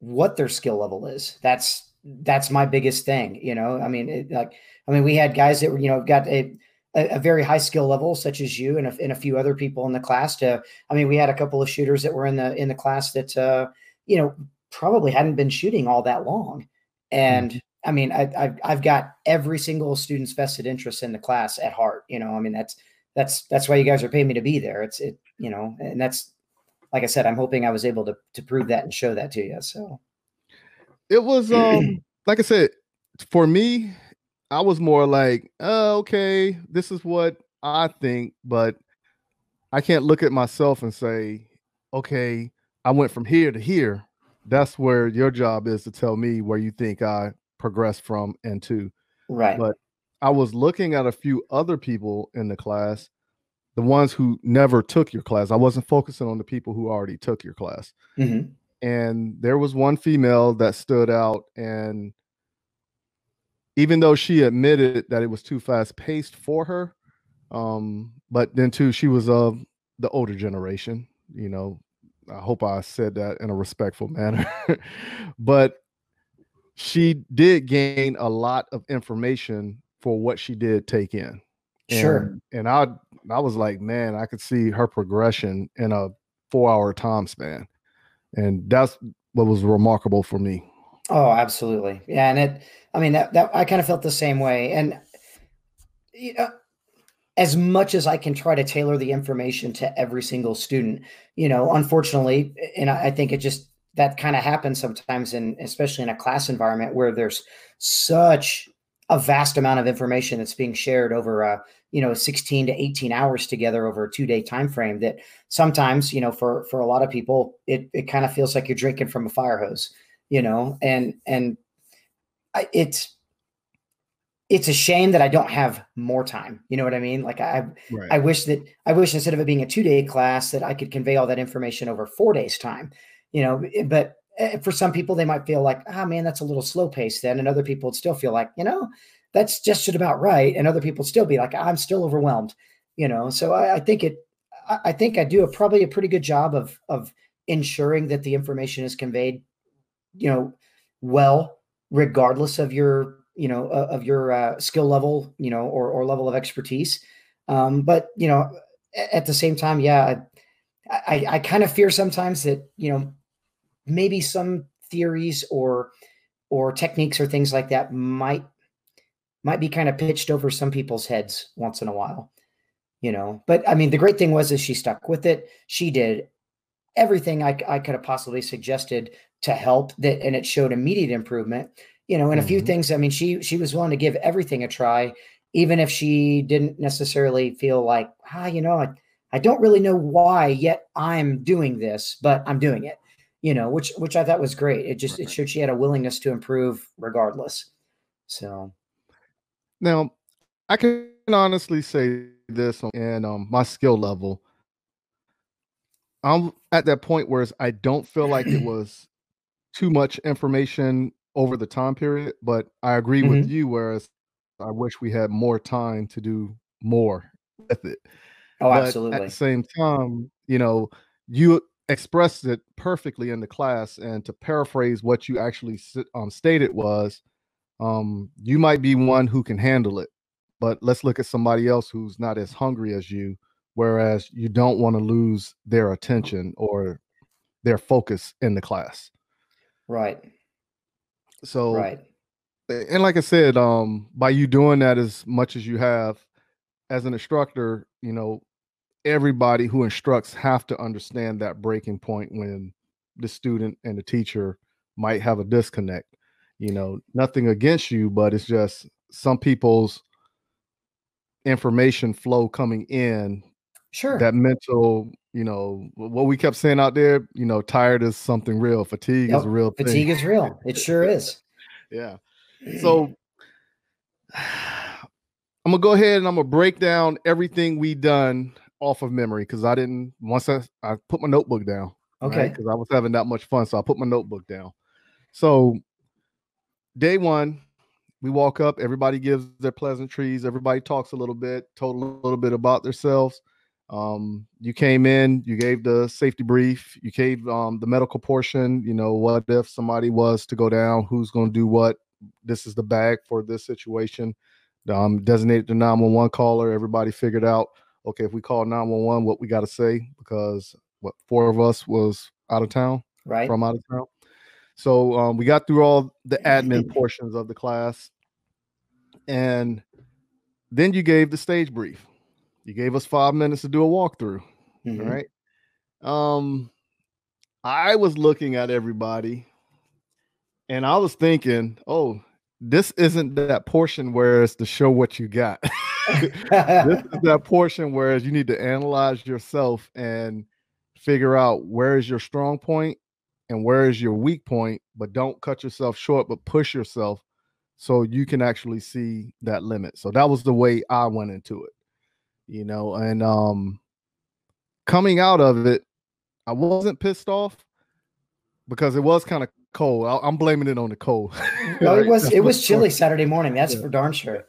what their skill level is. That's that's my biggest thing. You know, I mean, it, like I mean, we had guys that were you know got a a, very high skill level, such as you and a, and a few other people in the class. To I mean, we had a couple of shooters that were in the in the class that uh, you know probably hadn't been shooting all that long. And I mean, I, I've I've got every single student's vested interest in the class at heart. You know, I mean that's that's that's why you guys are paying me to be there. It's it you know, and that's like I said, I'm hoping I was able to to prove that and show that to you. So it was um like I said, for me, I was more like, oh, okay, this is what I think, but I can't look at myself and say, okay, I went from here to here. That's where your job is to tell me where you think I progressed from and to. right, But I was looking at a few other people in the class, the ones who never took your class. I wasn't focusing on the people who already took your class Mhm. and there was one female that stood out and even though she admitted that it was too fast paced for her um but then too she was of the older generation you know i hope i said that in a respectful manner but she did gain a lot of information for what she did take in Sure. and, and i i was like man i could see her progression in a four hour time span and that's what was remarkable for me Oh, absolutely. Yeah, and it. I mean, that that I kind of felt the same way. And you know, as much as I can try to tailor the information to every single student, you know, unfortunately, and I, I think it just that kind of happens sometimes, in especially in a class environment where there's such a vast amount of information that's being shared over a you know 16 to 18 hours together over a two day time frame that sometimes you know for for a lot of people it it kind of feels like you're drinking from a fire hose you know? And and I, it's it's a shame that i don't have more time you know what i mean? Like i right. I wish that i wish instead of it being a two day class that i could convey all that information over four days time you know? But for some people they might feel like ah man that's a little slow pace then and other people would still feel like you know that's just about right and other people still be like i'm still overwhelmed you know? So i, I think it I, I think i do a, probably a pretty good job of of ensuring that the information is conveyed you know well regardless of your you know uh, of your uh, skill level you know or, or level of expertise. Um, but you know at the same time yeah i i, I kind of fear sometimes that you know maybe some theories or or techniques or things like that might might be kind of pitched over some people's heads once in a while you know but i mean the great thing was is she stuck with it she did everything i, I could have possibly suggested to help that and it showed immediate improvement you know and mm-hmm. a few mm-hmm. things i mean she she was willing to give everything a try even if she didn't necessarily feel like ah you know i, I don't really know why yet i'm doing this but i'm doing it you know which which i thought was great. It just it showed she had a willingness to improve regardless. So now i can honestly say this and um my skill level. I'm at that point where i don't feel like it was too much information over the time period but i agree mm-hmm. with you whereas i wish we had more time to do more with it. Oh but absolutely at the same time you know you expressed it perfectly in the class and to paraphrase what you actually um, stated was um, you might be one who can handle it but let's look at somebody else who's not as hungry as you whereas you don't want to lose their attention or their focus in the class. Right. So right. and like i said um by you doing that as much as you have as an instructor you know everybody who instructs have to understand that breaking point when the student and the teacher might have a disconnect you know nothing against you but it's just some people's information flow coming in sure that mental you know what we kept saying out there you know tired is something real fatigue yep. is a real thing. fatigue is real it sure is yeah so i'm gonna go ahead and i'm gonna break down everything we done off of memory because i didn't once i i put my notebook down okay because right? i was having that much fun so i put my notebook down so day one we walk up, everybody gives their pleasantries, everybody talks a little bit, told a little bit about themselves. Um, you came in, you gave the safety brief, you gave um, the medical portion. You know, what if somebody was to go down, who's going to do what? This is the bag for this situation. Um, designated the 911 caller. Everybody figured out, okay, if we call 911, what we got to say because what four of us was out of town, right? From out of town. So um, we got through all the admin portions of the class, and then you gave the stage brief. You gave us five minutes to do a walkthrough. Mm-hmm. Right. Um, I was looking at everybody, and I was thinking, oh, this isn't that portion where it's to show what you got. this is that portion where you need to analyze yourself and figure out where is your strong point and where is your weak point, but don't cut yourself short, but push yourself so you can actually see that limit. So that was the way I went into it, you know, and um coming out of it, I wasn't pissed off because it was kind of cold. I, am blaming it on the cold. no, it was it was chilly Saturday morning. That's yeah. for darn sure.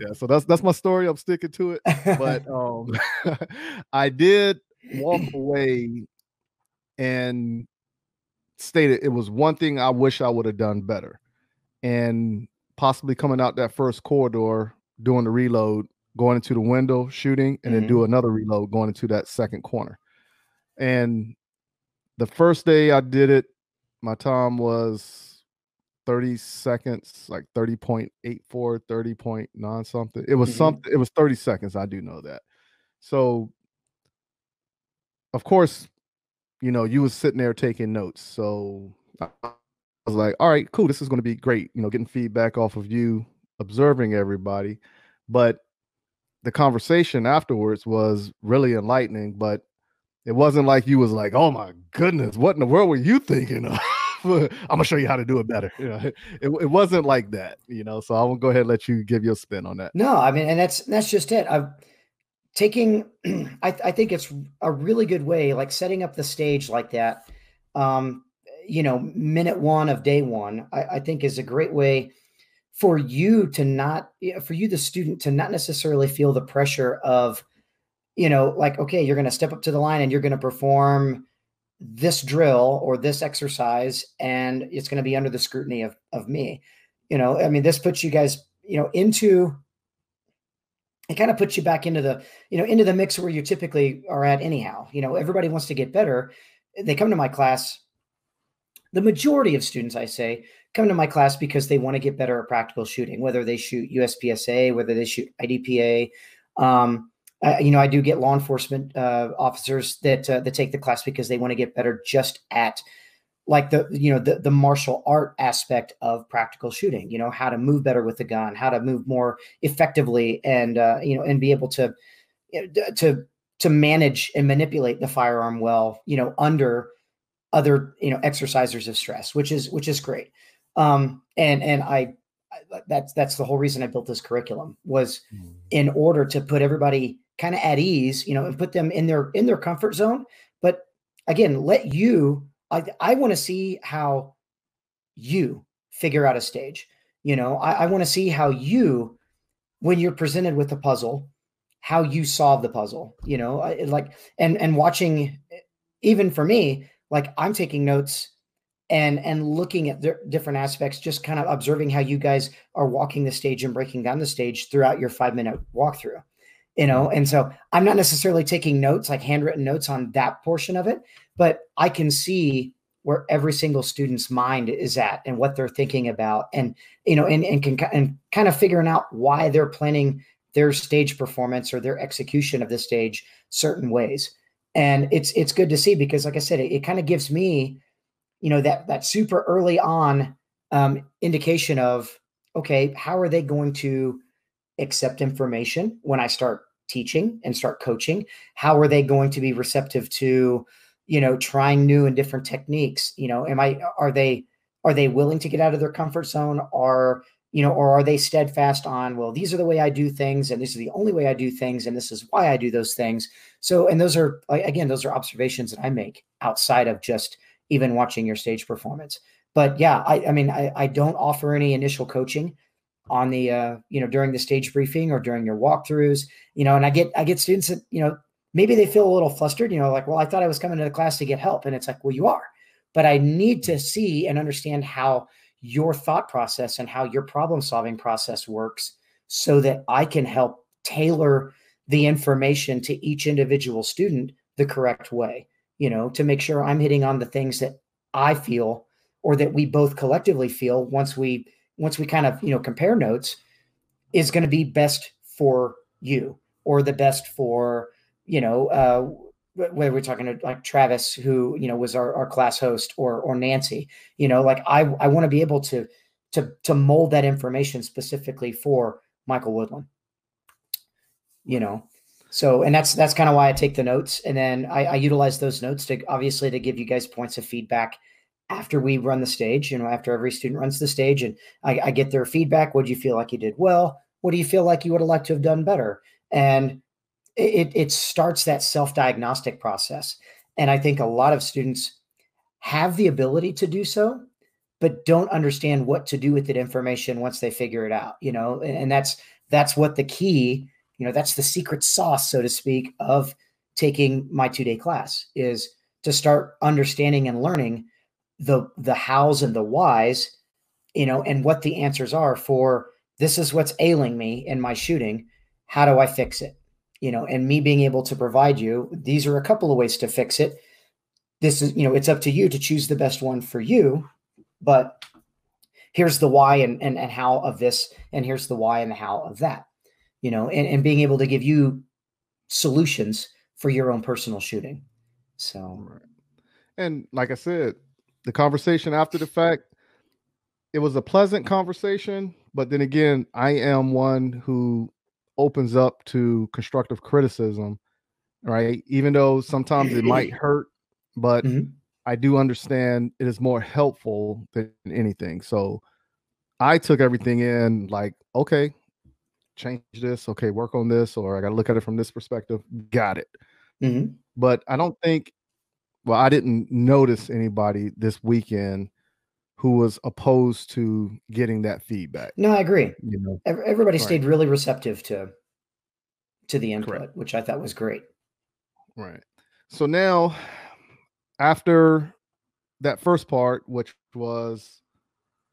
Yeah, so that's that's my story. I'm sticking to it. But um I did walk away and stated it was one thing I wish I would have done better. And possibly coming out that first corridor, doing the reload, going into the window, shooting, and mm-hmm. then do another reload going into that second corner. And the first day I did it, my time was 30 seconds, like 30.84, 30.9 something. It was mm-hmm. something, it was 30 seconds. I do know that. So, of course, you know, you was sitting there taking notes. So I was like, all right, cool. This is going to be great. You know, getting feedback off of you, observing everybody. But the conversation afterwards was really enlightening. But it wasn't like you was like, oh my goodness, what in the world were you thinking of? I'm gonna show you how to do it better. You know, it, it wasn't like that, you know. So I will go ahead and let you give your spin on that. No, I mean, and that's that's just it. I've taking I, I, think it's a really good way like setting up the stage like that um you know minute one of day one I, I, think is a great way for you to not for you the student to not necessarily feel the pressure of you know like okay you're going to step up to the line and you're going to perform this drill or this exercise and it's going to be under the scrutiny of of me you know i mean this puts you guys you know into it kind of puts you back into the you know into the mix where you typically are at anyhow you know everybody wants to get better they come to my class the majority of students, I say, come to my class because they want to get better at practical shooting, whether they shoot USPSA, whether they shoot IDPA. Um, uh, you know, I do get law enforcement uh, officers that uh, that take the class because they want to get better just at like the you know the the martial art aspect of practical shooting. You know, how to move better with the gun, how to move more effectively, and uh, you know, and be able to to to manage and manipulate the firearm well. You know, under other you know exercisers of stress, which is which is great. Um, and and I that's that's the whole reason I built this curriculum was mm. in order to put everybody kind of at ease, you know, and put them in their in their comfort zone. But again, let you. I I want to see how you figure out a stage. You know, I, I want to see how you, when you're presented with a puzzle, how you solve the puzzle. You know, I, like and and watching, even for me, like I'm taking notes and and looking at the different aspects just kind of observing how you guys are walking the stage and breaking down the stage throughout your five minute walkthrough you know and so i'm not necessarily taking notes like handwritten notes on that portion of it but i can see where every single student's mind is at and what they're thinking about and you know and, and can and kind of figuring out why they're planning their stage performance or their execution of the stage certain ways. And it's it's good to see because like i said it, it kind of gives me you know that that super early on um, indication of okay how are they going to accept information when i start teaching and start coaching? How are they going to be receptive to you know trying new and different techniques? You know am i are they are they willing to get out of their comfort zone? Are you know or are they steadfast on well these are the way i do things and this is the only way i do things and this is why i do those things? So and those are again those are observations that i make outside of just even watching your stage performance. But yeah, I, I mean, I, I don't offer any initial coaching on the uh, you know during the stage briefing or during your walkthroughs. You know, and I get I get students that you know maybe they feel a little flustered. You know, like well, I thought I was coming to the class to get help, and it's like, well, you are, but I need to see and understand how your thought process and how your problem solving process works so that I can help tailor the information to each individual student the correct way you know, to make sure I'm hitting on the things that I feel or that we both collectively feel once we once we kind of, you know, compare notes is going to be best for you or the best for, you know, uh whether we're talking to like Travis, who you know was our, our class host, or or Nancy, you know, like I I want to be able to to to mold that information specifically for Michael Woodland. You know, so, and that's that's kind of why I take the notes, and then I, I utilize those notes to obviously to give you guys points of feedback after we run the stage. You know, after every student runs the stage, and I, I get their feedback. What do you feel like you did well? What do you feel like you would have liked to have done better? And it it starts that self diagnostic process. And I think a lot of students have the ability to do so, but don't understand what to do with that information once they figure it out. You know, and, and that's that's what the key you know that's the secret sauce so to speak of taking my two day class is to start understanding and learning the the hows and the whys you know and what the answers are for this is what's ailing me in my shooting how do i fix it you know and me being able to provide you these are a couple of ways to fix it this is you know it's up to you to choose the best one for you but here's the why and, and, and how of this and here's the why and the how of that you know, and, and being able to give you solutions for your own personal shooting. So, right. and like I said, the conversation after the fact, it was a pleasant conversation. But then again, I am one who opens up to constructive criticism, right? Even though sometimes it might hurt, but mm-hmm. I do understand it is more helpful than anything. So I took everything in like, okay, change this okay work on this or i gotta look at it from this perspective got it mm-hmm. but i don't think well i didn't notice anybody this weekend who was opposed to getting that feedback no i agree you know everybody right. stayed really receptive to to the input Correct. which i thought was great right so now after that first part which was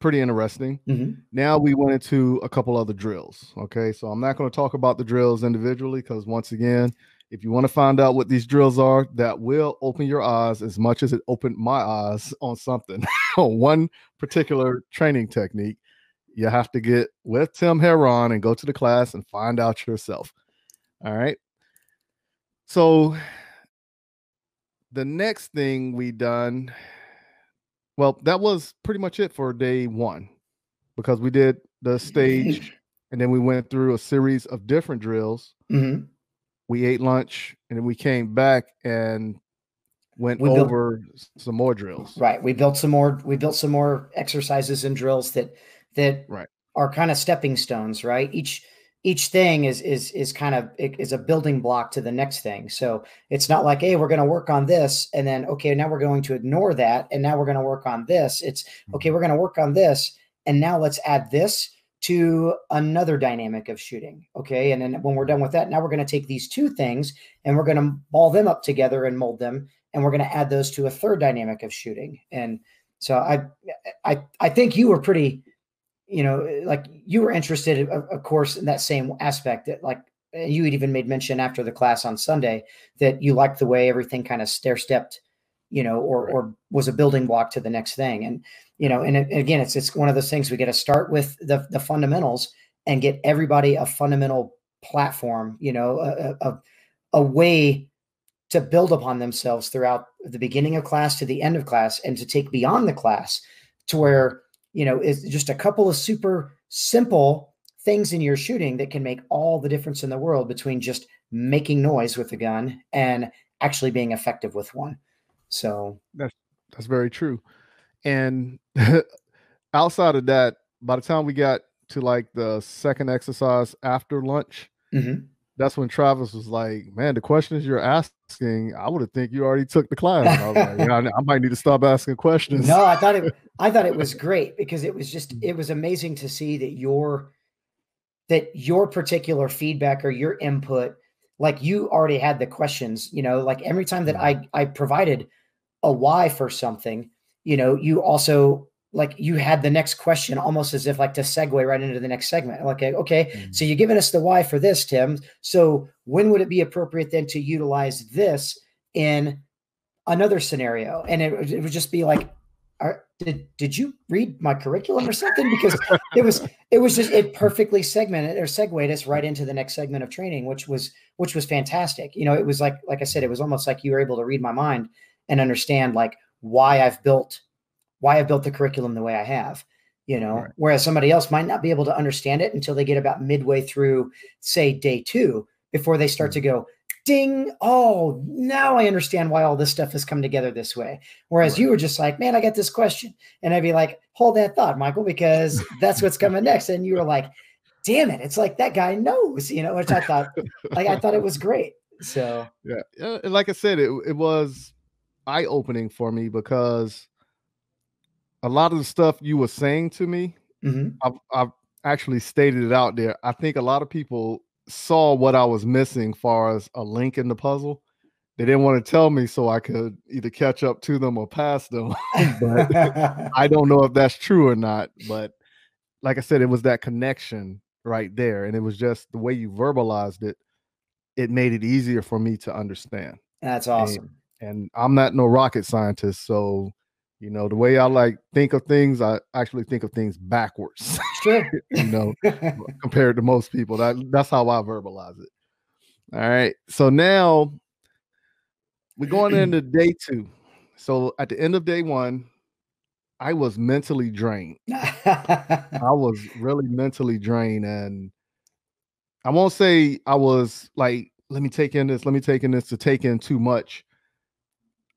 pretty interesting. Mm-hmm. Now we went into a couple other drills. Okay, so I'm not going to talk about the drills individually because once again, if you want to find out what these drills are, that will open your eyes as much as it opened my eyes on something, on one particular training technique. You have to get with Tim Herron and go to the class and find out yourself. All right. So the next thing we done, well, that was pretty much it for day one because we did the stage and then we went through a series of different drills. Mhm. We ate lunch and then we came back and went We built- over s- some more drills. Right. We built some more. We built some more exercises and drills that that Right. are kind of stepping stones. Right. Each each thing is is is kind of is a building block to the next thing. So it's not like, hey, we're going to work on this, and then okay, now we're going to ignore that, and now we're going to work on this. It's okay, mm-hmm. we're going to work on this, and now let's add this to another dynamic of shooting. Okay. And then when we're done with that, now we're going to take these two things and we're going to ball them up together and mold them. And we're going to add those to a third dynamic of shooting. And so I, I, I think you were pretty, you know, like you were interested, of, course, in that same aspect that like you had even made mention after the class on Sunday that you liked the way everything kind of stair stepped, you know, or, or was a building block to the next thing. And, you know, and, it- again, it's, it's one of those things we got to start with the, the fundamentals and get everybody a fundamental platform, you know, a, a, a way to build upon themselves throughout the beginning of class to the end of class and to take beyond the class to where, you know, it's just a couple of super simple things in your shooting that can make all the difference in the world between just making noise with the gun and actually being effective with one. So, that's That's very true. And outside of that, by the time we got to like the second exercise after lunch, mhm. that's when Travis was like, "Man, the questions you're asking, I would have think you already took the class." I was like, "Yeah, I, I might need to stop asking questions." No, I thought it. I thought it was great because it was just. It was amazing to see that your that your particular feedback or your input, like you already had the questions. You know, like every time that I I provided a why for something, you know, you also like you had the next question almost as if like to segue right into the next segment. Like, uh, okay, mm-hmm. so you're giving us the why for this, Tim. So when would it be appropriate then to utilize this in another scenario? And it, would- it would just be like, are, did did you read my curriculum or something? Because it was it was just it perfectly segmented or segued us right into the next segment of training, which was which was fantastic. You know, it was like like I said, it was almost like you were able to read my mind and understand like why I've built why I've built the curriculum the way I have. You know, Right. whereas somebody else might not be able to understand it until they get about midway through, say, day two, before they start to mm-hmm. go, ding, oh, now I understand why all this stuff has come together this way. Whereas you were just like, man, I got this question. And I'd be like, hold that thought, Michael, because that's what's coming next. And you were like, damn it. It's like that guy knows, you know, which I thought, like, I thought it was great. So, Yeah, yeah. Like I said, it it was eye opening for me because a lot of the stuff you were saying to me, mhm. I've, I've actually stated it out there. I think a lot of people saw what I was missing, far as a link in the puzzle. They didn't want to tell me so I could either catch up to them or pass them. but I don't know if that's true or not. But like I said, it was that connection right there, and it was just the way you verbalized it. It made it easier for me to understand. that's awesome. and I'm not no rocket scientist, so you know the way I like think of things, I actually think of things backwards. Sure. you know, compared to most people. That that's how I verbalize it. All right, so now we're going into day two. So at the end of day one, I was mentally drained. I was really mentally drained, and I won't say I was like, let me take in this, let me take in this to take in too much.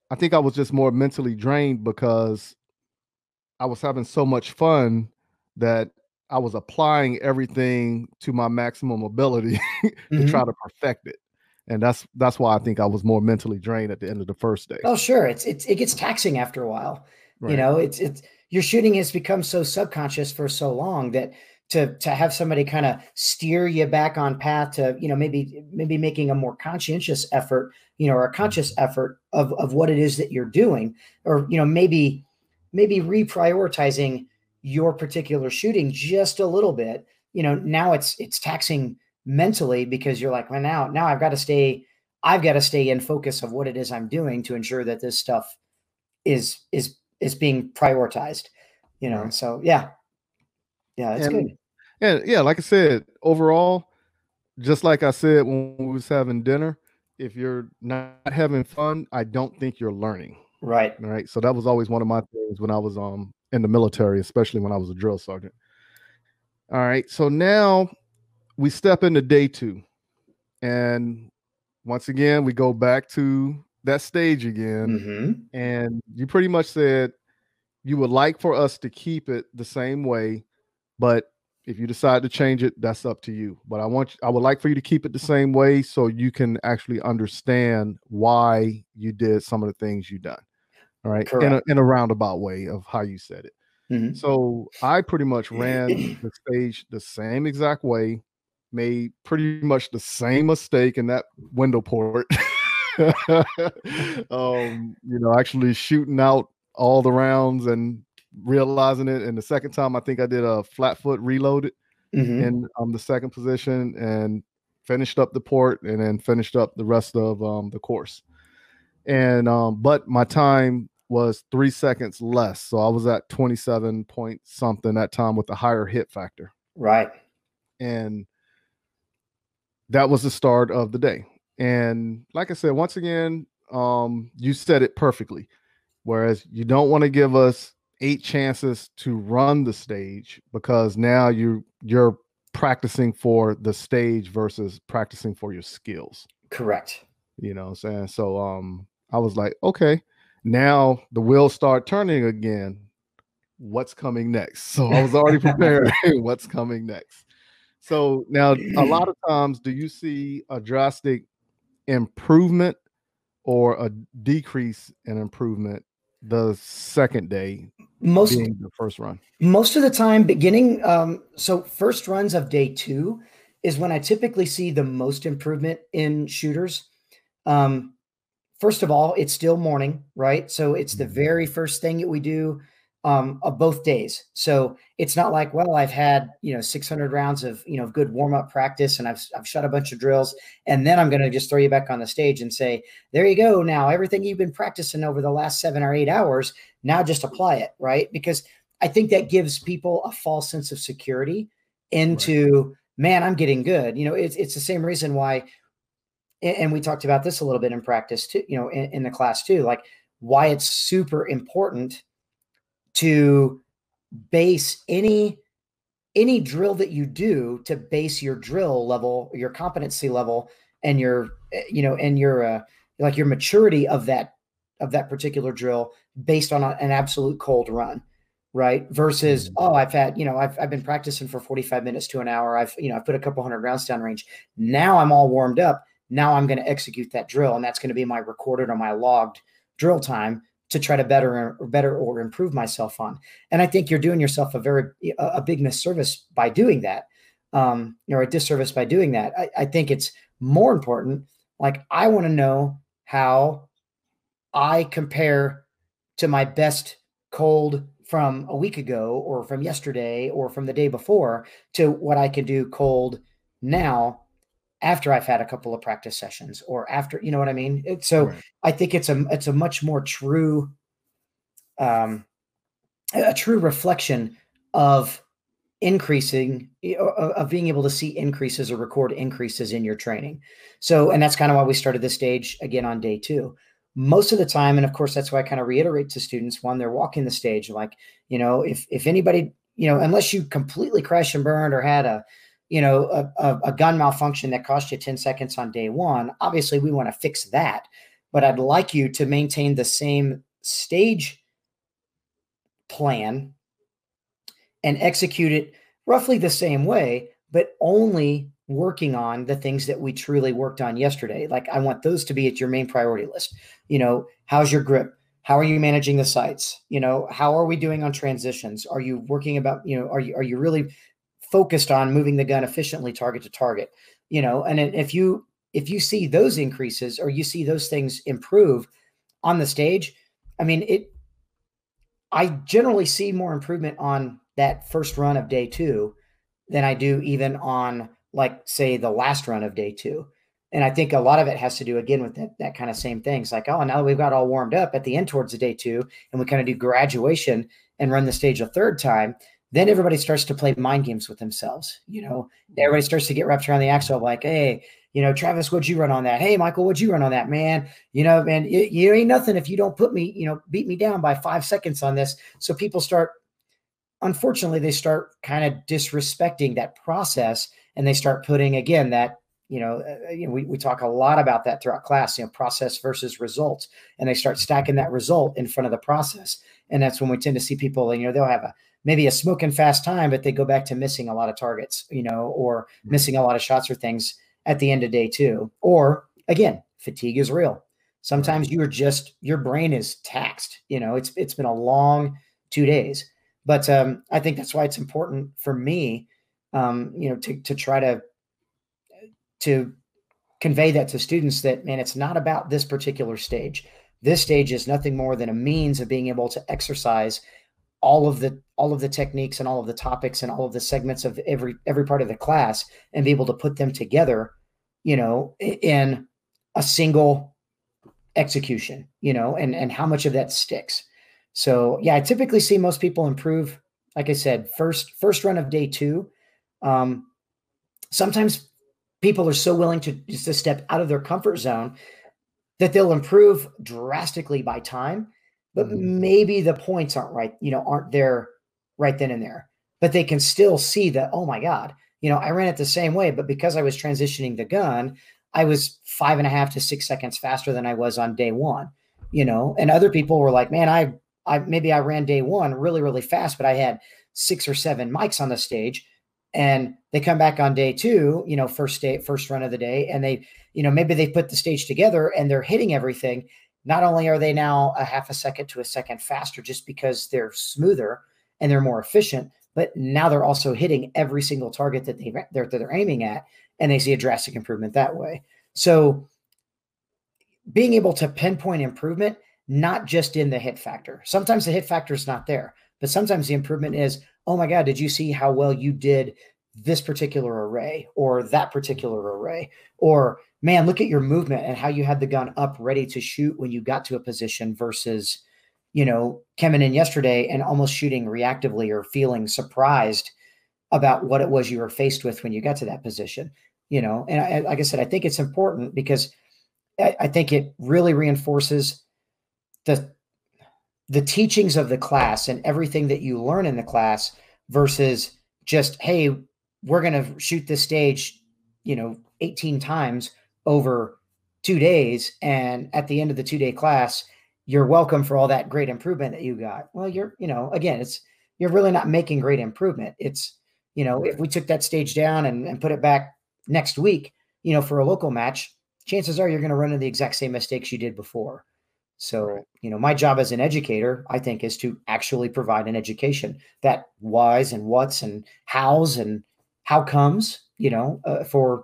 I think I was just more mentally drained because I was having so much fun that I was applying everything to my maximum ability to Mhm. try to perfect it. And that's that's why I think I was more mentally drained at the end of the first day. Oh, sure. It's it's it gets taxing after a while. You know, it's it's your shooting has become so subconscious for so long that to to have somebody kind of steer you back on path to you know maybe maybe making a more conscientious effort you know or a conscious effort of of what it is that you're doing or you know maybe maybe reprioritizing your particular shooting just a little bit you know now it's it's taxing mentally because you're like well now now i've got to stay I've got to stay in focus of what it is I'm doing to ensure that this stuff is is is being prioritized. You know, Right. so yeah, yeah, that's And- good. And yeah, like I said, overall, just like I said when we was having dinner, if you're not having fun, I don't think you're learning. Right. Right. So that was always one of my things when I was um in the military, especially when I was a drill sergeant. All right. So now we step into day two. And once again, we go back to that stage again. hmm And you pretty much said you would like for us to keep it the same way, but if you decide to change it, that's up to you. But I want I would like for you to keep it the same way so you can actually understand why you did some of the things you done. All right. In a, in a roundabout way of how you said it. Mhm. So I pretty much ran the stage the same exact way, made pretty much the same mistake in that window port. um, you know, actually shooting out all the rounds and realizing it. And the second time, I think I did a flat foot reloaded Mhm. in um, the second position and finished up the port and then finished up the rest of um, the course. And um, but my time was three seconds less, so I was at twenty seven point something that time with a higher hit factor, Right. and that was the start of the day. And like I said, once again, um, you said it perfectly. Whereas you don't want to give us eight chances to run the stage because now you you're practicing for the stage versus practicing for your skills. Correct. you know what i'm saying? So um i was like okay now the wheels start turning again. What's coming next? So i was already prepared. What's coming next? So now a lot of times do you see a drastic improvement or a decrease in improvement the second day Most the first run. Most of the time beginning um so first runs of day two is when i typically see the most improvement in shooters. Um first of all it's still morning right? So it's the Mhm. very first thing that we do um of both days so it's not like well i've had you know 600 rounds of you know good warm-up practice and i've, I've shot a bunch of drills and then i'm going to just throw you back on the stage and say there you go now everything you've been practicing over the last seven or eight hours now just apply it right because I think that gives people a false sense of security into man, I'm getting good. You know, it's it's the same reason why, and we talked about this a little bit in practice too. You know, in, in the class too, like why it's super important to base any any drill that you do to base your drill level, your competency level, and your eh, you know and your uh, like your maturity of that of that particular drill based on a- an absolute cold run right? Versus Mhm. oh i've had you know I've, I've been practicing for 45 minutes to an hour. I've you know i've put a couple hundred rounds down range. Now i'm all warmed up. Now i'm going to execute that drill and that's going to be my recorded or my logged drill time to try to better or better or improve myself on. And i think you're doing yourself a very a, big misservice by doing that um or a disservice by doing that. I, I think it's more important like i want to know how i compare to my best cold from a week ago or from yesterday or from the day before to what I can do cold now after I've had a couple of practice sessions or after you know what I mean? It- so Right. I think it's a it's a much more true um a true reflection of increasing y- o- o- of being able to see increases or record increases in your training. So and that's kind of why we started this stage again on day two. Most of the time and of course that's why i kind of reiterate to students when they're walking the stage like you know if if anybody you know unless you completely crash and burned or had a you know a, a, a gun malfunction that cost you 10 seconds on day one obviously we want to fix that. But i'd like you to maintain the same stage plan and execute it roughly the same way but only working on the things that we truly worked on yesterday. Like i want those to be at your main priority list. You know how's your grip? How are you managing the sights? You know how are we doing on transitions? Are you working about you know are you are you really focused on moving the gun efficiently target to target you know and if you if you see those increases or you see those things improve on the stage i mean it i generally see more improvement on that first run of day two than i do even on like say the last run of day two. And I think a lot of it has to do again with that, that kind of same things like, oh, now that we've got all warmed up at the end towards the day two, and we kind of do graduation and run the stage a third time, then everybody starts to play mind games with themselves. You know, everybody starts to get wrapped around the axle like, hey, you know, Travis, what'd you run on that? Hey, Michael, what'd you run on that, man? You know, man, you, you ain't nothing if you don't put me, you know, beat me down by five seconds on this. So people start, unfortunately, they start kind of disrespecting that process and they start putting, again, that, you know, uh, you know we, we talk a lot about that throughout class, you know, process versus results. And they start stacking that result in front of the process. And that's when we tend to see people, you know, they'll have a, maybe a smoking fast time, but they go back to missing a lot of targets, you know, or missing a lot of shots or things at the end of day two. Or again, fatigue is real. Sometimes you are just your brain is taxed. You know, it's it's been a long two days. But um, I think that's why it's important for me, um, you know, to to try to to convey that to students that man, it's not about this particular stage. This stage is nothing more than a means of being able to exercise all of the all of the techniques and all of the topics and all of the segments of every every part of the class and be able to put them together you know in a single execution you know and and how much of that sticks. So yeah i typically see most people improve like i said first first run of day two. Um sometimes people are so willing to just to step out of their comfort zone that they'll improve drastically by time but mm-hmm. maybe the points aren't right, you know, aren't there right then and there. But they can still see that, oh my God, you know, I ran it the same way, but because I was transitioning the gun, I was five and a half to six seconds faster than I was on day one, you know, and other people were like, man, I, I maybe I ran day one really, really fast, but I had six or seven mics on the stage and they come back on day two, you know, first day, first run of the day, and they, you know, maybe they put the stage together and they're hitting everything not only are they now a half a second to a second faster just because they're smoother and they're more efficient, but now they're also hitting every single target that they they're, that they're aiming at, and they see a drastic improvement that way. So, being able to pinpoint improvement, not just in the hit factor. Sometimes the hit factor is not there, but sometimes the improvement is, oh my God, did you see how well you did this particular array or that particular array? Or man, look at your movement and how you had the gun up ready to shoot when you got to a position versus, you know, coming in yesterday and almost shooting reactively or feeling surprised about what it was you were faced with when you got to that position. You know, and I, like I said, I think it's important because I, I think it really reinforces the the teachings of the class and everything that you learn in the class versus just hey we're going to shoot this stage you know 18 times over two days. And at the end of the two day class, you're welcome for all that great improvement that you got. Well, you're, you know, again, it's, you're really not making great improvement. It's, you know, if we took that stage down and, and put it back next week, you know, for a local match, chances are you're going to run into the exact same mistakes you did before. So, you know, my job as an educator, I think, is to actually provide an education that whys and what's and hows and how comes, you know, uh, for.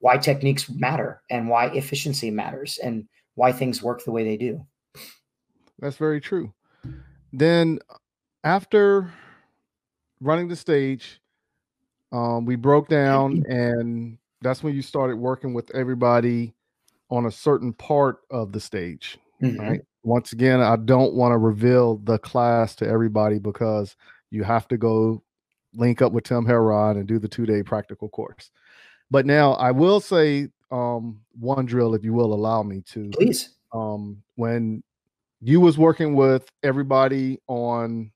Why techniques matter and why efficiency matters and why things work the way they do. That's very true. Then after running the stage, um, we broke down, and that's when you started working with everybody on a certain part of the stage. Mm-hmm. Right. Once again, I don't want to reveal the class to everybody because you have to go link up with Tim Herron and do the two day practical course. But now I will say um, one drill, if you will allow me to. Please. Um, when you was working with everybody on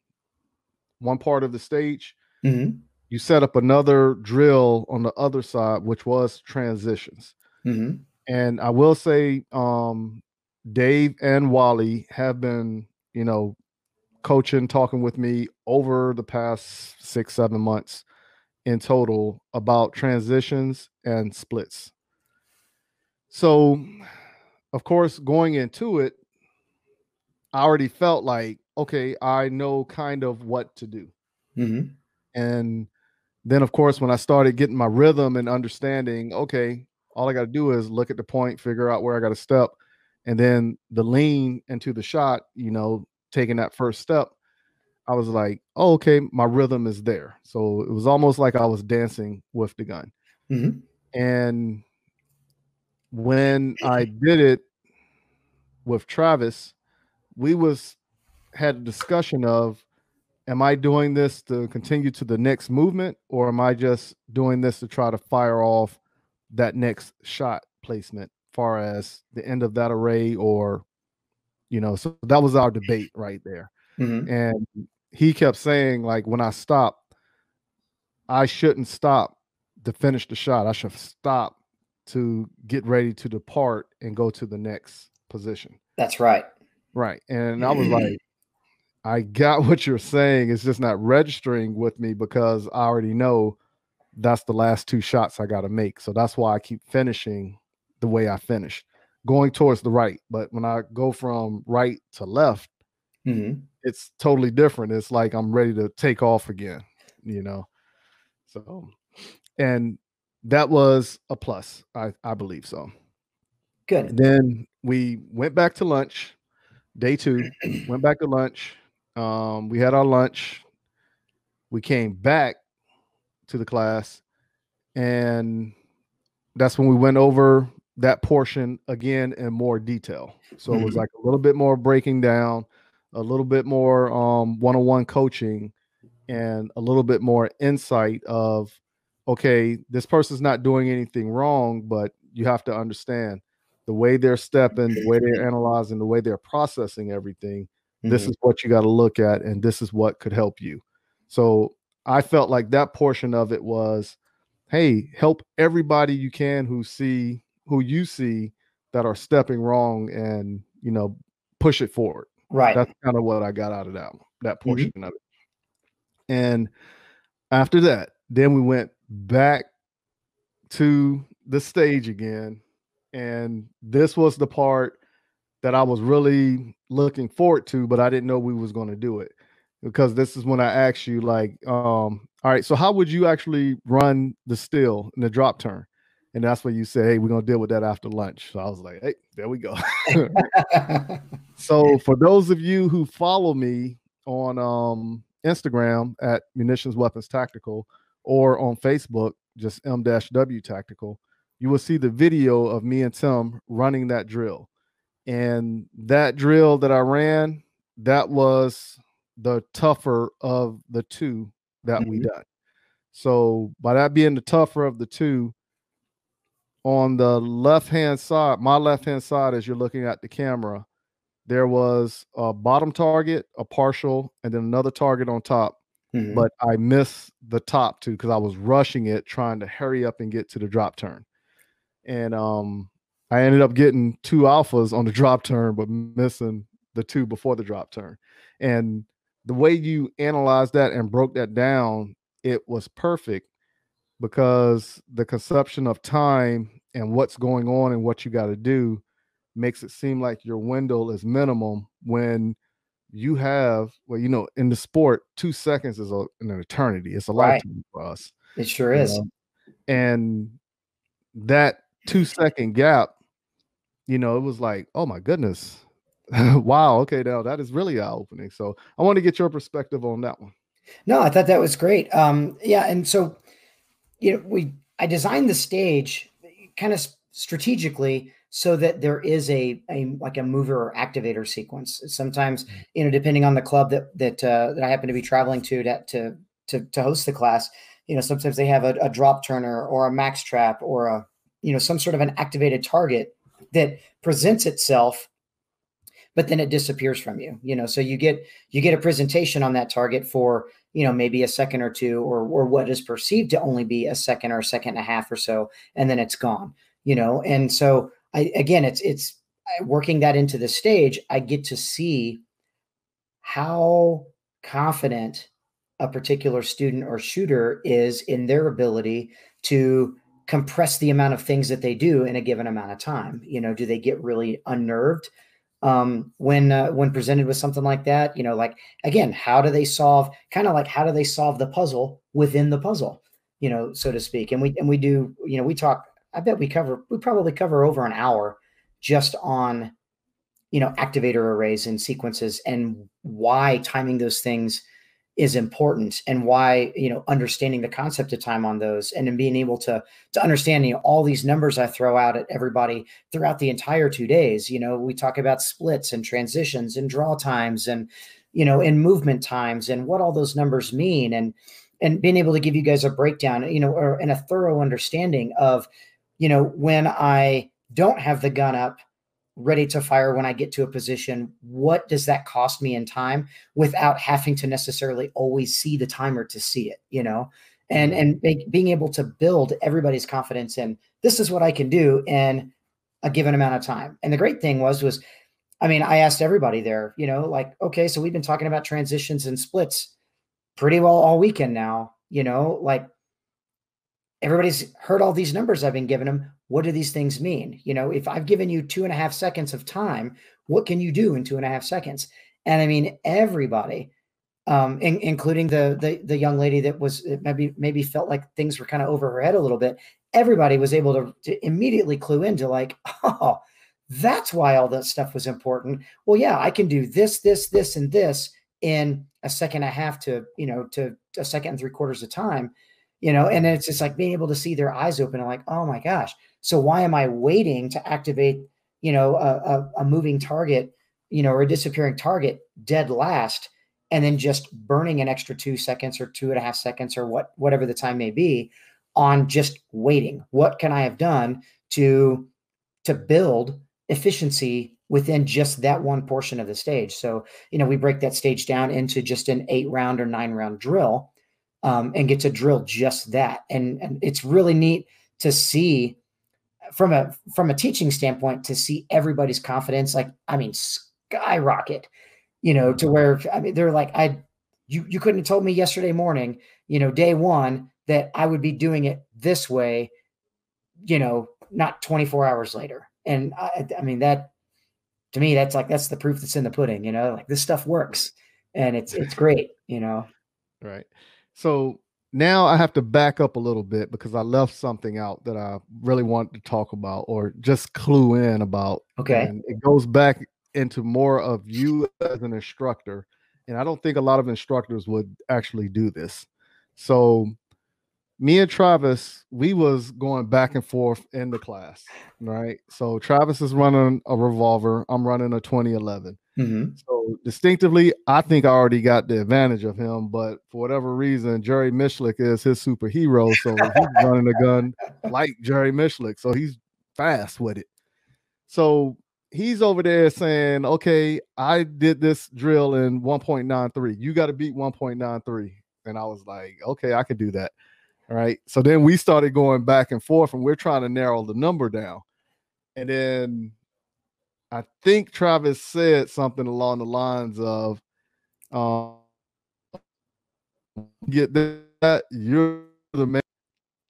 one part of the stage, mm-hmm. you set up another drill on the other side, which was transitions. Mm-hmm. And I will say, um, Dave and Wally have been, you know, coaching, talking with me over the past six, seven months in total about transitions and splits. So, of course, going into it, I already felt like, okay, I know kind of what to do. Mm-hmm. And then, of course, when I started getting my rhythm and understanding, okay, all I got to do is look at the point, figure out where I got to step, and then the lean into the shot, you know, taking that first step I was like, oh, okay, my rhythm is there. So it was almost like I was dancing with the gun. Mm-hmm. And when I did it with Travis, we was had a discussion of am I doing this to continue to the next movement or am I just doing this to try to fire off that next shot placement far as the end of that array or you know so that was our debate right there Mhm. and he kept saying like when I stop I shouldn't stop to finish the shot I should stop to get ready to depart and go to the next position That's right. Right. And I was like, I got what you're saying. It's just not registering with me because I already know that's the last two shots I got to make. So that's why I keep finishing the way I finished, going towards the right. But when I go from right to left, Mhm. It's totally different. It's like I'm ready to take off again, you know. So, and that was a plus. I I believe so. Good. Then we went back to lunch, day two, went back to lunch. Um, we had our lunch. We came back to the class, and that's when we went over that portion again in more detail. So it was Mhm. like a little bit more breaking down, a little bit more um, one-on-one coaching, and a little bit more insight of, okay, this person's not doing anything wrong, but you have to understand the way they're stepping, the way they're analyzing, the way they're processing everything. This Mhm. is what you got to look at, and this is what could help you. So I felt like that portion of it was, hey, help everybody you can who see who you see that are stepping wrong, and you know, push it forward. Right. That's kind of what I got out of that that portion of it. And after that, then we went back to the stage again. And this was the part that I was really looking forward to, but I didn't know we was going to do it. Because this is when I asked you, like, um, all right, so how would you actually run the still in the drop turn? And that's when you say, hey, we're gonna deal with that after lunch. So I was like, hey, there we go. So for those of you who follow me on um, Instagram at Munitions Weapons Tactical or on Facebook, just M-W Tactical, you will see the video of me and Tim running that drill. And that drill that I ran, that was the tougher of the two that we done. So by that being the tougher of the two, on the left hand side, my left hand side, as you're looking at the camera, there was a bottom target, a partial, and then another target on top. Mhm. But I missed the top two because I was rushing it, trying to hurry up and get to the drop turn. And um, I ended up getting two alphas on the drop turn, but missing the two before the drop turn. And the way you analyzed that and broke that down, it was perfect because the conception of time and what's going on and what you got to do makes it seem like your window is minimum when you have well you know in the sport two seconds is a, an eternity it's a Right. lifetime for us it sure is. know? and that two second gap you know it was like oh my goodness wow okay now that is really eye opening so i want to get your perspective on that one No, I thought that was great. Um, yeah, and so you know, we I designed the stage kind of strategically so that there is a a like a mover or activator sequence. Sometimes, you know, depending on the club that that uh, that I happen to be traveling to to to to, to host the class, you know, sometimes they have a, a drop turner or a max trap or a you know some sort of an activated target that presents itself but then it disappears from you you know? So you get you get a presentation on that target for you know maybe a second or two or or what is perceived to only be a second or a second and a half or so and then it's gone you know? And so i again it's it's working that into the stage i get to see how confident a particular student or shooter is in their ability to compress the amount of things that they do in a given amount of time you know? Do they get really unnerved um, when uh, when presented with something like that. You know, like again, how do they solve? Kind of like how do they solve the puzzle within the puzzle? You know, so to speak. And we and we do. You know, we talk. I bet we cover. We probably cover over an hour just on you know activator arrays and sequences and why timing those things is important and why you know understanding the concept of time on those and then being able to to understand you know, all these numbers i throw out at everybody throughout the entire two days you know we talk about splits and transitions and draw times and you know and movement times and what all those numbers mean and and being able to give you guys a breakdown you know or and a thorough understanding of you know when i don't have the gun up ready to fire when I get to a position. What does that cost me in time without having to necessarily always see the timer to see it, you know? And Mm-hmm. and make, being able to build everybody's confidence in this is what I can do in a given amount of time. And the great thing was was I mean, I asked everybody there, you know, like, okay, so we've been talking about transitions and splits pretty well all weekend now, you know, like everybody's heard all these numbers I've been giving them. What do these things mean? You know, if I've given you two and a half seconds of time, what can you do in two and a half seconds? And I mean, everybody, um, in, including the, the the young lady that was maybe maybe felt like things were kind of over her head a little bit. Everybody was able to, to immediately clue into like, oh, that's why all that stuff was important. Well, yeah, I can do this, this, this, and this in a second and a half to you know to a second and three quarters of time you know and it's just like being able to see their eyes open and like oh my gosh so why am i waiting to activate you know a, a, a moving target you know or a disappearing target dead last and then just burning an extra two seconds or two and a half seconds or what whatever the time may be on just waiting what can i have done to to build efficiency within just that one portion of the stage so you know we break that stage down into just an eight round or nine round drill um, and get to drill just that. And, and it's really neat to see from a from a teaching standpoint to see everybody's confidence, like I mean, skyrocket. You know, to where I mean, they're like, I you you couldn't have told me yesterday morning, you know, day one that I would be doing it this way. You know, not 24 hours later. And I, I mean that to me, that's like that's the proof that's in the pudding. You know, like this stuff works, and it's it's great. You know. Right. So now I have to back up a little bit because I left something out that I really wanted to talk about or just clue in about. Okay. And it goes back into more of you as an instructor. And I don't think a lot of instructors would actually do this. So me and Travis, we was going back and forth in the class, right? So Travis is running a revolver. I'm running a 2011. Mm-hmm. So distinctively, I think I already got the advantage of him, but for whatever reason, Jerry Miculek is his superhero. So he's running a gun like Jerry Miculek. So he's fast with it. So he's over there saying, Okay, I did this drill in 1.93. You got to beat 1.93. And I was like, Okay, I can do that. All right. So then we started going back and forth and we're trying to narrow the number down. And then I think Travis said something along the lines of, um, "Get that you're the man."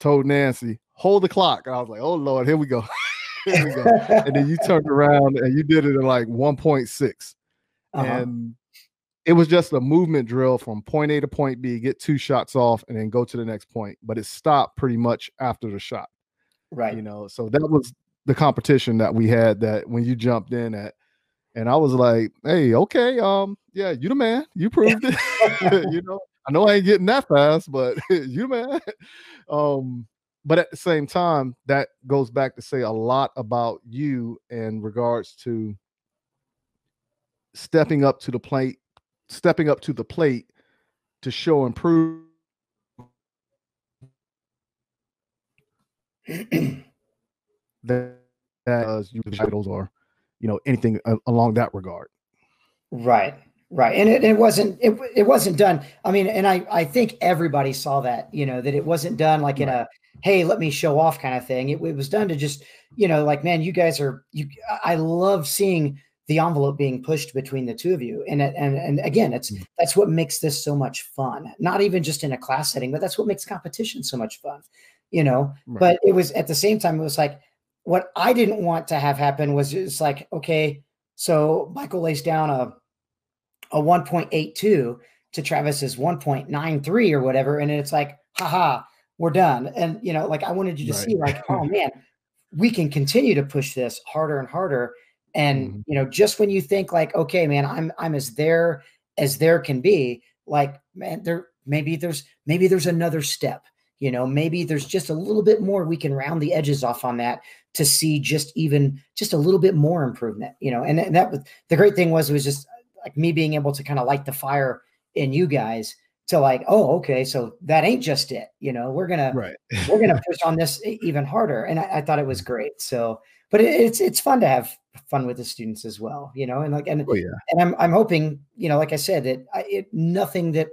Told Nancy, "Hold the clock." I was like, "Oh Lord, here we go, here we go." and then you turned around and you did it in like 1.6, Uh-huh. and it was just a movement drill from point A to point B, get two shots off, and then go to the next point. But it stopped pretty much after the shot right. you know so that was the competition that we had that when you jumped in at and i was like hey okay um yeah you the man you proved it. You know i know i ain't getting that fast but you the man. Um but at the same time that goes back to say a lot about you in regards to stepping up to the plate stepping up to the plate to show and prove that as you titles or you know anything along that regard. Right, right, and it, it wasn't it, it wasn't done. I mean, and I I think everybody saw that you know that it wasn't done like in a hey let me show off kind of thing. It, it was done to just you know like man you guys are you. I love seeing the envelope being pushed between the two of you, and it- and and again it's Mm. that's what makes this so much fun. Not even just in a class setting, but that's what makes competition so much fun. You know, Right. but it was at the same time it was like what I didn't want to have happen was it's like okay so Michael lays down a a 1.82 to Travis's 1.93 or whatever. And it's like, haha, we're done. And you know, like I wanted you to Right. see, like, oh man, we can continue to push this harder and harder. And Mhm. you know, just when you think like, okay, man, I'm I'm as there as there can be, like man there maybe there's maybe there's another step you know maybe there's just a little bit more we can round the edges off on that to see just even just a little bit more improvement you know and, and that was the great thing was it was just like me being able to kind of light the fire in you guys to like oh okay so that ain't just it you know we're gonna Right. we're gonna push on this even harder and I, I thought it was mm-hmm. great so but it, it's it's fun to have fun with the students as well you know and like and Oh yeah. and I'm I'm hoping, you know, like I said, that I, it, nothing that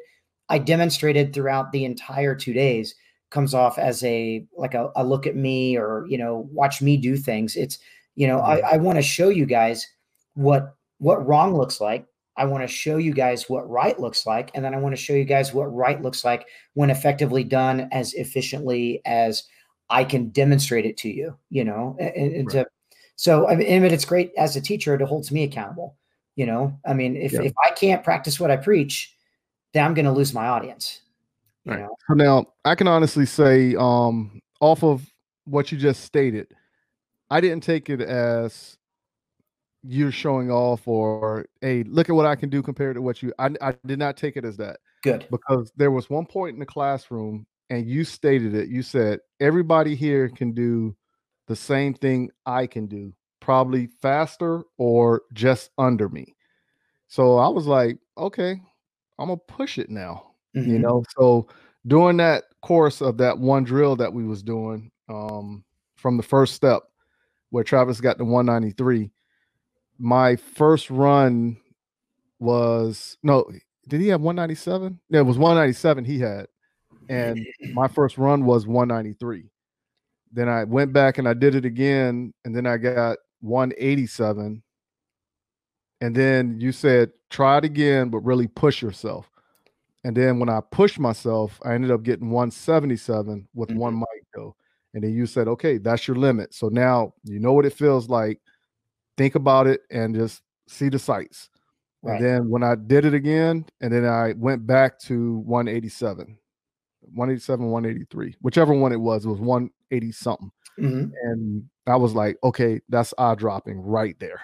I demonstrated throughout the entire two days comes off as a like a, a look at me or you know watch me do things. It's you know I, mm-hmm. I want to show you guys what what wrong looks like. I want to show you guys what right looks like, and then I want to show you guys what right looks like when effectively done as efficiently as I can demonstrate it to you. You know, and, and to so I mean, it's great as a teacher. It holds me accountable. You know, I mean, if, Yeah. if I can't practice what I preach, then I'm going to lose my audience. You Right. know, So now I can honestly say, um, off of what you just stated, I didn't take it as you're showing off or hey, look at what I can do compared to what you. I, I did not take it as that good. because there was one point in the classroom and you stated it. You said everybody here can do the same thing I can do, probably faster or just under me. So I was like, okay, I'm gonna push it now you Mhm. know so during that course of that one drill that we was doing um from the first step where travis got the 193 my first run was no did he have 197 yeah it was 197 he had and my first run was 193 then i went back and i did it again and then i got 187 and then you said try it again but really push yourself and then when I pushed myself, I ended up getting 177 with one mic though. And then you said, okay, that's your limit. So now you know what it feels like. Think about it and just see the sights. Right. And then when I did it again, and then I went back to 187, 187, 183, whichever one it was, it was 180 something. Mhm. And I was like, okay, that's eye dropping right there.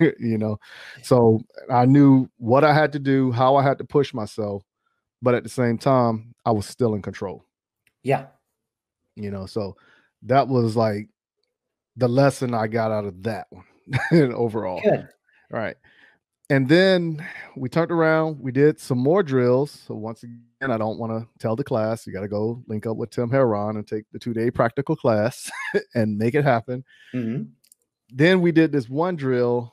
you know, so I knew what I had to do, how I had to push myself, but at the same time, I was still in control, Yeah. you know. So that was like the lesson I got out of that one overall. Good. Right. And then we turned around, we did some more drills. So once again, I don't want to tell the class, you got to go link up with Tim Herron and take the two day practical class and make it happen. Mhm. Then we did this one drill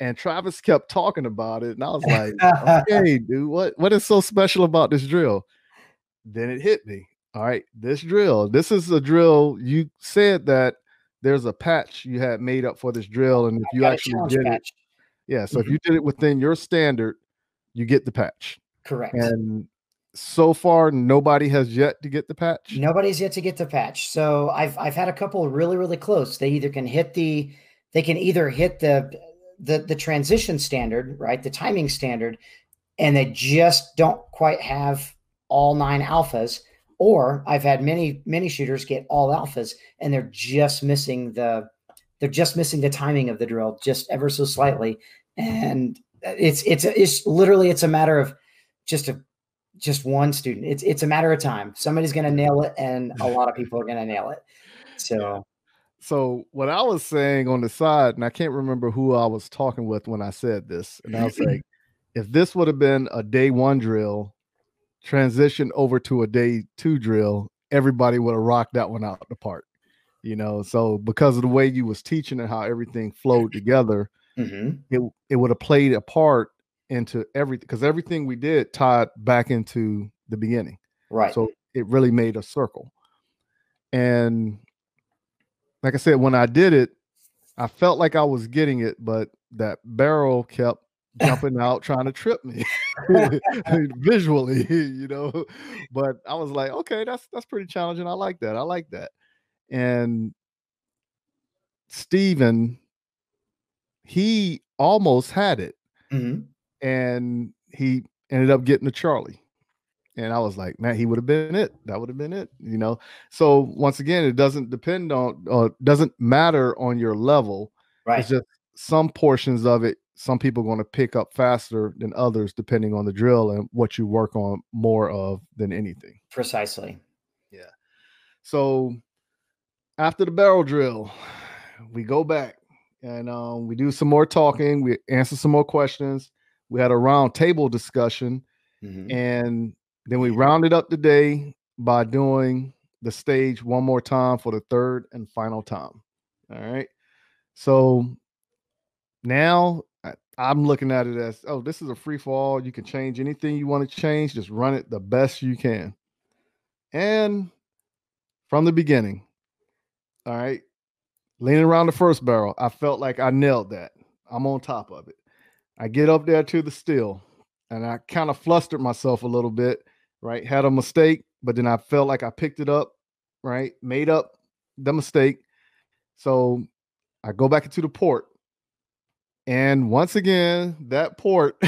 and Travis kept talking about it. And I was like, okay, dude, what, what is so special about this drill? Then it hit me. All right, this drill, this is a drill. You said that there's a patch you had made up for this drill. And if you actually did it, yeah, so Mhm. if you did it within your standard, you get the patch. Correct. And so far, nobody has yet to get the patch. Nobody's yet to get the patch. So I've I've had a couple really really close. They either can hit the they can either hit the the the transition standard, right? The timing standard and they just don't quite have all nine alphas or I've had many many shooters get all alphas and they're just missing the they're just missing the timing of the drill just ever so slightly and it's it's it's literally it's a matter of just a just one student. It's it's a matter of time. Somebody's going to nail it, and a lot of people are going to nail it. So So what I was saying on the side, and I can't remember who I was talking with when I said this, and I was like, if this would have been a day one drill, transition over to a day two drill, everybody would have rocked that one out the park. You know, so because of the way you was teaching and how everything flowed together, mhm, it it would have played a part into everything because everything we did tied back into the beginning. right, So it really made a circle. And like I said, when I did it, I felt like I was getting it, but that barrel kept jumping out trying to trip me visually, you know. But I was like, okay, that's that's pretty challenging. I like that. I like that. And Steven, he almost had it mhm, and he ended up getting to Charlie. And I was like, man, he would have been it. That would have been it, you know. So once again, it doesn't depend on, or doesn't matter on your level. right, It's just some portions of it some people are going to pick up faster than others depending on the drill and what you work on more of than anything. Precisely. Yeah. So after the barrel drill, we go back and um, we do some more talking. We answer some more questions. We had a round table discussion, Mhm. and then we rounded up the day by doing the stage one more time for the third and final time. All right. So now I- I'm looking at it as oh, this is a free fall. You can change anything you want to change, just run it the best you can. And from the beginning, all right, leaning around the first barrel, I felt like I nailed that. I'm on top of it. I get up there to the still and I kind of flustered myself a little bit, right? Had a mistake, but then I felt like I picked it up, right? Made up the mistake. So I go back into the port. And once again, that port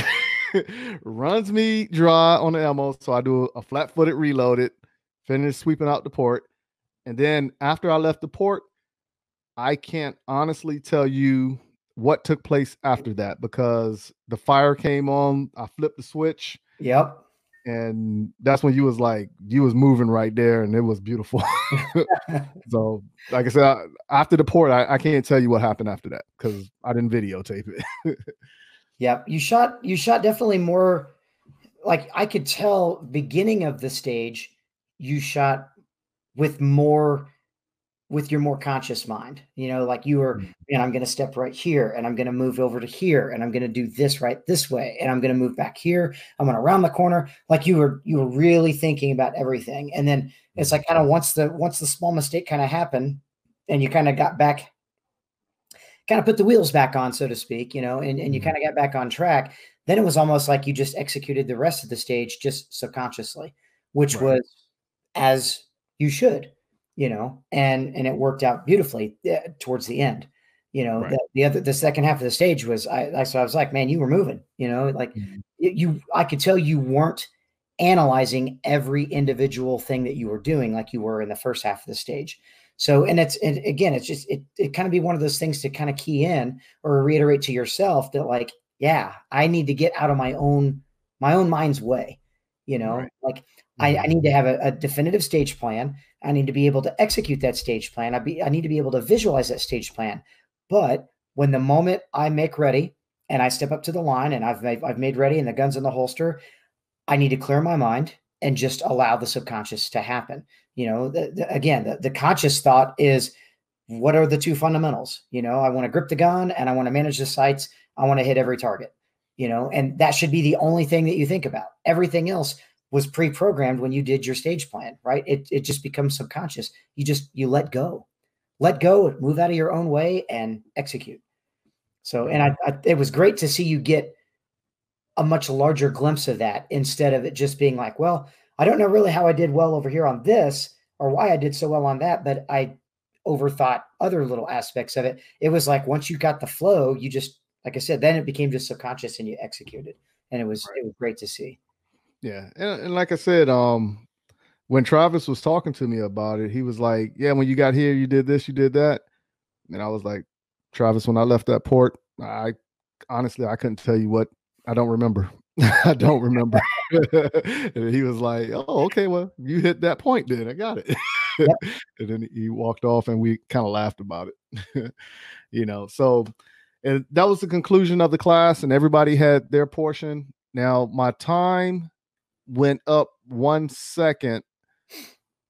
runs me dry on the ammo. So I do a flat footed reload it, finish sweeping out the port. And then after I left the port, I can't honestly tell you what took place after that because the fire came on. I flipped the switch, Yep. And that's when you was like, you was moving right there, and it was beautiful. so, like I said, I, after the port, I, I can't tell you what happened after that because I didn't videotape it. Yep. You shot you shot definitely more like I could tell beginning of the stage you shot with more with your more conscious mind. You know, like you were, and I'm going to step right here and I'm going to move over to here and I'm going to do this right this way and I'm going to move back here. I'm going to round the corner. Like you were you were really thinking about everything. And then it's like kind of once the once the small mistake kind of happened and you kind of got back kind of put the wheels back on, so to speak, you know, and, and you Mhm. kind of got back on track. Then it was almost like you just executed the rest of the stage just subconsciously, which Right. was as you should, you know, and and it worked out beautifully uh, towards the end. You know, Right. the, the other the second half of the stage was I, I so I was like, man, you were moving, you know, like Mhm. you, I could tell you weren't analyzing every individual thing that you were doing like you were in the first half of the stage. So, and it's and again, it's just it it kind of be one of those things to kind of key in or reiterate to yourself that like, yeah, I need to get out of my own my own mind's way. You know, Right. like I, I Mhm. need to have a, a definitive stage plan. I need to be able to execute that stage plan. I be I need to be able to visualize that stage plan. But when the moment I make ready and I step up to the line and I've made, I've made ready and the guns in the holster, I need to clear my mind and just allow the subconscious to happen. You know, the, the, again, the, the conscious thought is what are the two fundamentals? You know, I want to grip the gun and I want to manage the sights. I want to hit every target, you know, and that should be the only thing that you think about. Everything else was pre-programmed when you did your stage plan, right? It, it just becomes subconscious. You just, you let go, let go, move out of your own way and execute. So, and I, I it was great to see you get a much larger glimpse of that instead of it just being like, well, I don't know really how I did well over here on this or why I did so well on that, but I overthought other little aspects of it. It was like once you got the flow, you just like I said, then it became just subconscious and you executed. And it was it was great to see. Yeah, and, and like I said, um, when Travis was talking to me about it, he was like, "Yeah, when you got here, you did this, you did that," and I was like, "Travis, when I left that port, I honestly I couldn't tell you what. I don't remember. I don't remember." and he was like, "Oh, okay, well, you hit that point, then I got it." and then he walked off, and we kind of laughed about it. you know, so and that was the conclusion of the class, and everybody had their portion. Now my time went up one second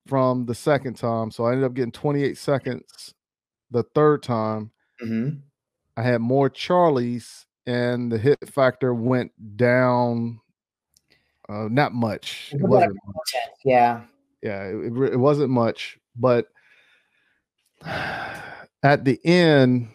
from the second time. So I ended up getting 28 seconds the third time. Mm-hmm. I had more Charlies and the hit factor went down uh, not much. It wasn't much. Yeah. Yeah, it, it, wasn't much, but at the end,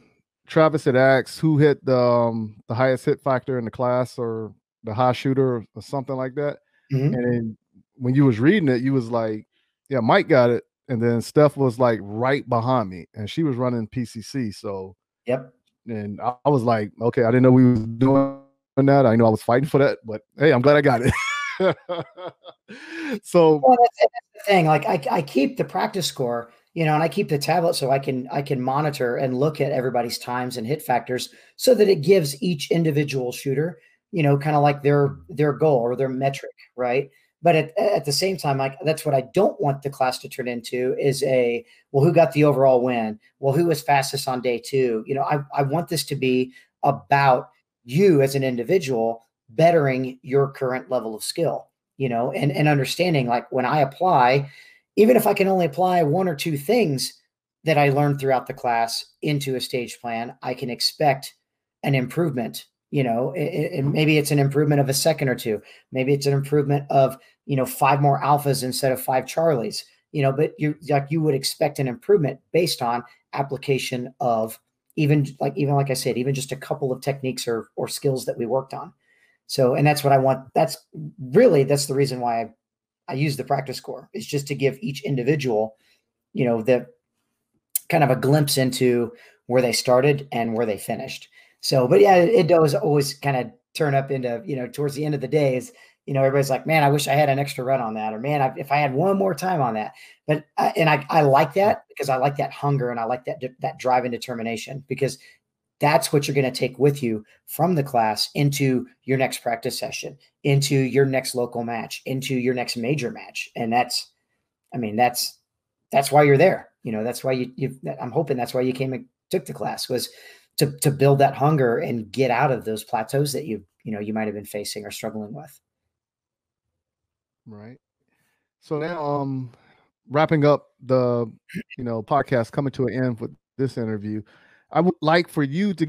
Travis had asked who hit the um, the highest hit factor in the class or the high shooter or something like that. Mhm. And then when you was reading it, you was like, "Yeah, Mike got it," and then Steph was like right behind me, and she was running PCC. So, Yep. and I, I was like, "Okay, I didn't know we was doing that. I know I was fighting for that, but hey, I'm glad I got it." so, Well, that's, that's the thing. Like I, I keep the practice score you know, and I keep the tablet so I can I can monitor and look at everybody's times and hit factors so that it gives each individual shooter, you know, kind of like their their goal or their metric, right? But at, at the same time, like that's what I don't want the class to turn into is a well, who got the overall win? Well, who was fastest on day two? You know, I, I want this to be about you as an individual bettering your current level of skill, you know, and, and understanding like when I apply, even if I can only apply one or two things that I learned throughout the class into a stage plan, I can expect an improvement you know it, it, maybe it's an improvement of a second or two. Maybe it's an improvement of you know five more alphas instead of five charlies you know but you like you would expect an improvement based on application of even like even like i said even just a couple of techniques or or skills that we worked on. So and that's what i want that's really that's the reason why i, I use the practice score is just to give each individual you know the kind of a glimpse into where they started and where they finished so, but yeah, it, it does always kind of turn up into, you know, towards the end of the days, you know, everybody's like, man, I wish I had an extra run on that, or man, I, if I had one more time on that. But uh, and I, I like that because I like that hunger and I like that that drive and determination because that's what you're going to take with you from the class into your next practice session, into your next local match, into your next major match, and that's, I mean, that's that's why you're there. You know, that's why you. you I'm hoping that's why you came and took the class was to to build that hunger and get out of those plateaus that you you know you might have been facing or struggling with. Right. So now um wrapping up the you know podcast coming to an end with this interview i would like for you to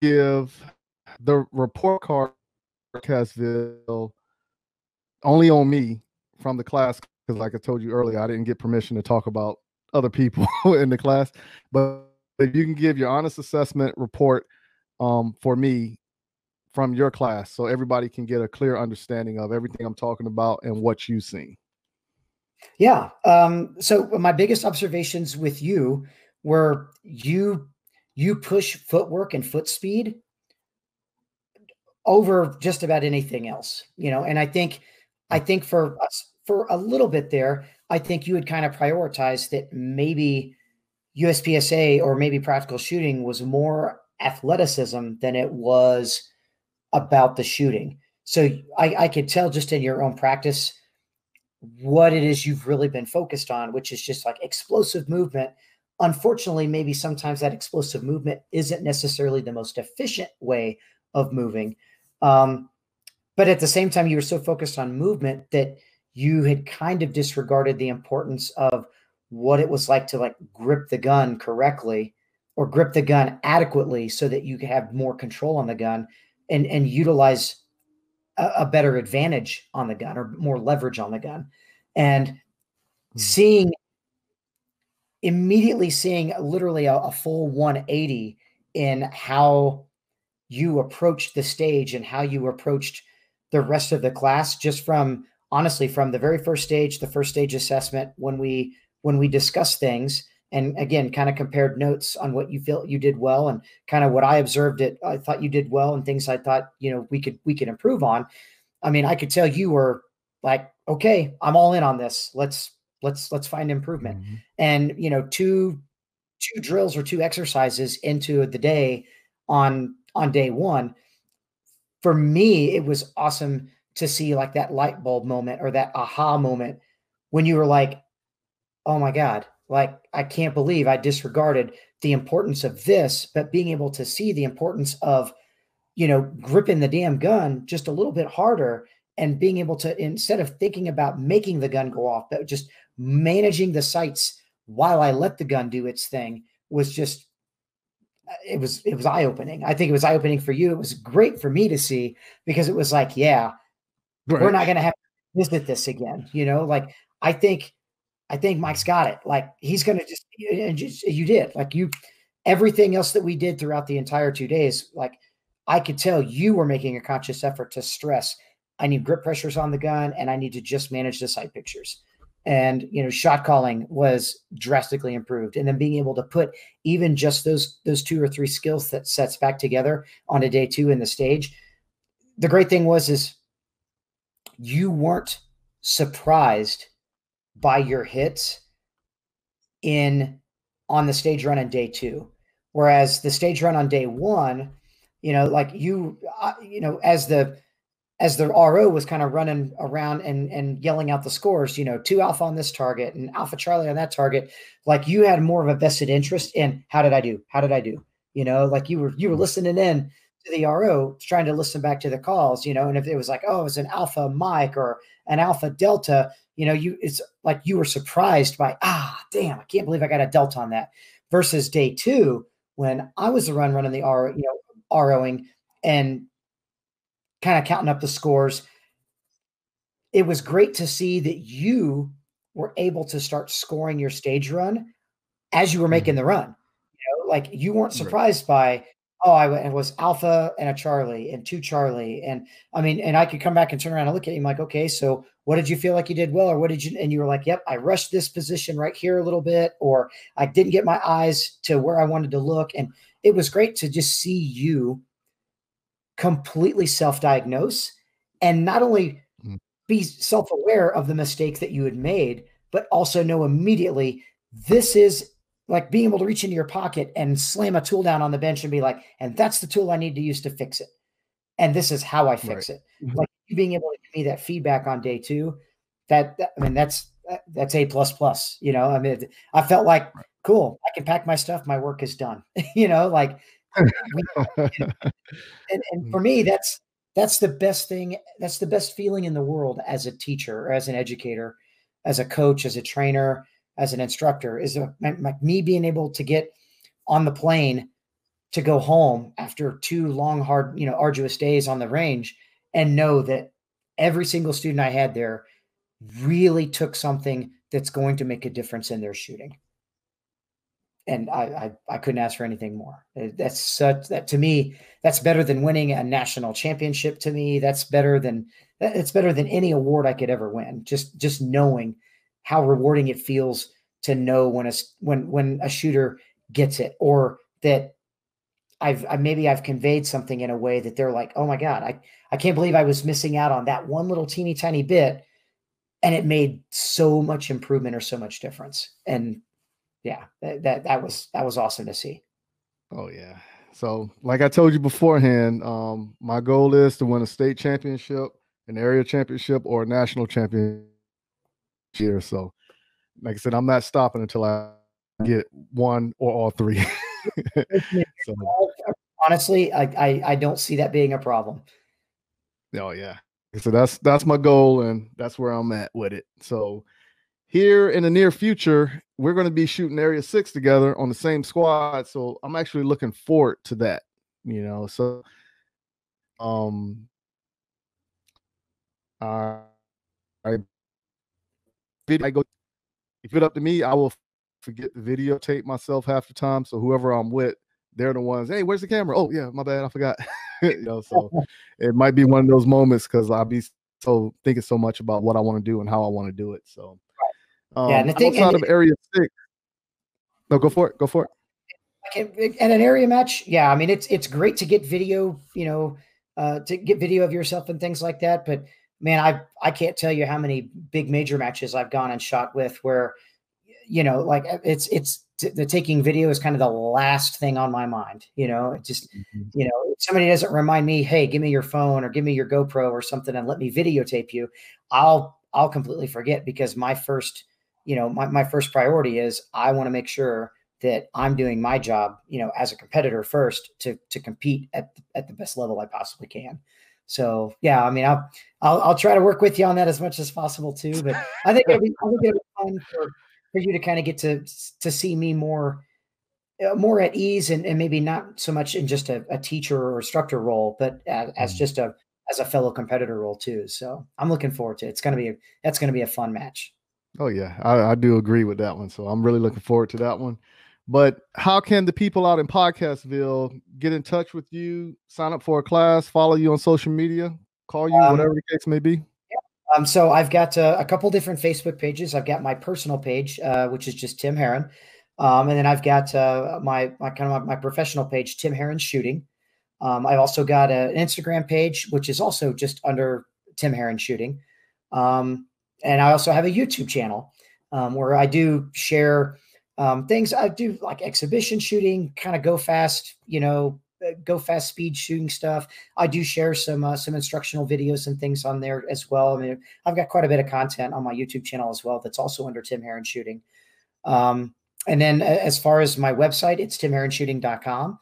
give the report card Cassville only on me from the class because like i told you earlier i didn't get permission to talk about other people in the class but if you can give your honest assessment report um, for me from your class so everybody can get a clear understanding of everything I'm talking about and what you've seen. Yeah. Um, so my biggest observations with you were you you push footwork and foot speed over just about anything else, you know, and I think I think for us for a little bit there, I think you would kind of prioritize that maybe USPSA or maybe practical shooting was more athleticism than it was about the shooting. So I, I could tell just in your own practice what it is you've really been focused on, which is just like explosive movement. Unfortunately, maybe sometimes that explosive movement isn't necessarily the most efficient way of moving. Um, but at the same time, you were so focused on movement that you had kind of disregarded the importance of what it was like to like grip the gun correctly or grip the gun adequately so that you could have more control on the gun and and utilize a, a better advantage on the gun or more leverage on the gun and mm-hmm. seeing immediately seeing literally a, a full 180 in how you approached the stage and how you approached the rest of the class just from honestly from the very first stage the first stage assessment when we when we discuss things and again kind of compared notes on what you felt you did well and kind of what i observed it i thought you did well and things i thought you know we could we could improve on. I mean i could tell you were like okay i'm all in on this. Let's let's let's find improvement. Mm-hmm. and you know two two drills or two exercises into the day on on day one for me it was awesome to see like that light bulb moment or that aha moment when you were like oh my God, like I can't believe I disregarded the importance of this, but being able to see the importance of, you know, gripping the damn gun just a little bit harder and being able to, instead of thinking about making the gun go off, but just managing the sights while I let the gun do its thing was just it was it was eye opening. I think it was eye opening for you. It was great for me to see because it was like, yeah, right. we're not going to have to visit this again. You know, like I think I think Mike's got it. Like he's going to just, and just, you did like you, everything else that we did throughout the entire two days. Like I could tell you were making a conscious effort to stress. I need grip pressures on the gun and I need to just manage the sight pictures. And, you know, shot calling was drastically improved. And then being able to put even just those, those two or three skills that sets back together on a day two in the stage. The great thing was, is you weren't surprised by your hits in on the stage run on day two. Whereas the stage run on day one, you know, like you, uh, you know, as the as the RO was kind of running around and and yelling out the scores, you know, two alpha on this target and alpha Charlie on that target, like you had more of a vested interest in how did I do? How did I do? You know, like you were you were listening in to the RO, trying to listen back to the calls, you know, and if it was like, oh, it was an alpha Mike or an alpha Delta, you know, you it's like you were surprised by, ah, damn, I can't believe I got a Delta on that. Versus day two, when I was the run running the RO, you know, ROing and kind of counting up the scores. It was great to see that you were able to start scoring your stage run as you were making the run. You know, like you weren't surprised by, oh, I went it was Alpha and a Charlie and two Charlie. And I mean, and I could come back and turn around and look at you I'm like, okay, so what did you feel like you did well? Or what did you, and you were like, yep, I rushed this position right here a little bit, or I didn't get my eyes to where I wanted to look. And it was great to just see you completely self-diagnose and not only mm. be self-aware of the mistake that you had made but also know immediately this is like being able to reach into your pocket and slam a tool down on the bench and be like and that's the tool i need to use to fix it and this is how i fix right. it mm-hmm. like you being able to give me that feedback on day two that, that i mean that's that's a plus plus you know i mean i felt like cool i can pack my stuff my work is done you know like and, and for me, that's that's the best thing. That's the best feeling in the world as a teacher, or as an educator, as a coach, as a trainer, as an instructor. Is a, my, me being able to get on the plane to go home after two long, hard, you know, arduous days on the range, and know that every single student I had there really took something that's going to make a difference in their shooting and I, I, I couldn't ask for anything more. Uh, that's such that to me, that's better than winning a national championship. To me, that's better than it's better than any award I could ever win. Just just knowing how rewarding it feels to know when a when when a shooter gets it, or that I've I, maybe I've conveyed something in a way that they're like, oh my god, I I can't believe I was missing out on that one little teeny tiny bit, and it made so much improvement or so much difference. And yeah, that, that that was that was awesome to see. Oh yeah. So like I told you beforehand, um, my goal is to win a state championship, an area championship, or a national championship year. So like I said, I'm not stopping until I get one or all three. so, honestly, I, I I don't see that being a problem. Oh yeah. So that's that's my goal and that's where I'm at with it. So here in the near future, we're going to be shooting Area Six together on the same squad. So I'm actually looking forward to that. You know, so um, uh, I I go if it's up to me, I will forget to videotape myself half the time. So whoever I'm with, they're the ones. Hey, where's the camera? Oh yeah, my bad, I forgot. you know, so it might be one of those moments because I'll be so thinking so much about what I want to do and how I want to do it. So um, yeah, and the thing, outside and, of Area Six. No, go for it. Go for it. And an area match, yeah. I mean, it's it's great to get video, you know, uh, to get video of yourself and things like that. But man, I I can't tell you how many big major matches I've gone and shot with where, you know, like uh, it's it's the taking video is kind of the last thing on my mind. You know, it just mm-hmm. you know, somebody doesn't remind me, hey, give me your phone or give me your GoPro or something and let me videotape you, I'll I'll completely forget because my first you know, my, my first priority is I want to make sure that I'm doing my job, you know, as a competitor first to to compete at at the best level I possibly can. So yeah, I mean, I'll I'll, I'll try to work with you on that as much as possible too. But I think it'll be, I think it'll be fun for, for you to kind of get to to see me more uh, more at ease and, and maybe not so much in just a, a teacher or instructor role, but as, as mm. just a as a fellow competitor role too. So I'm looking forward to it. It's gonna be a, that's gonna be a fun match. Oh yeah, I, I, do agree with that one. So I'm really looking forward to that one. But how can the people out in Podcastville get in touch with you, sign up for a class, follow you on social media, call you, um, whatever the case may be? Yeah. Um, so I've got uh, a couple different Facebook pages. I've got my personal page, uh, which is just Tim Herron, um, and then I've got uh, my my kind of my, my, professional page, Tim Herron Shooting. Um, I've also got a, an Instagram page, which is also just under Tim Herron Shooting. Um, and I also have a YouTube channel um, where I do share um, things. I do like exhibition shooting, kind of go fast, you know, uh, go fast speed shooting stuff. I do share some uh, some instructional videos and things on there as well. I mean, I've got quite a bit of content on my YouTube channel as well. That's also under Tim Herron Shooting. Um, and then as far as my website, it's timherronshooting.com.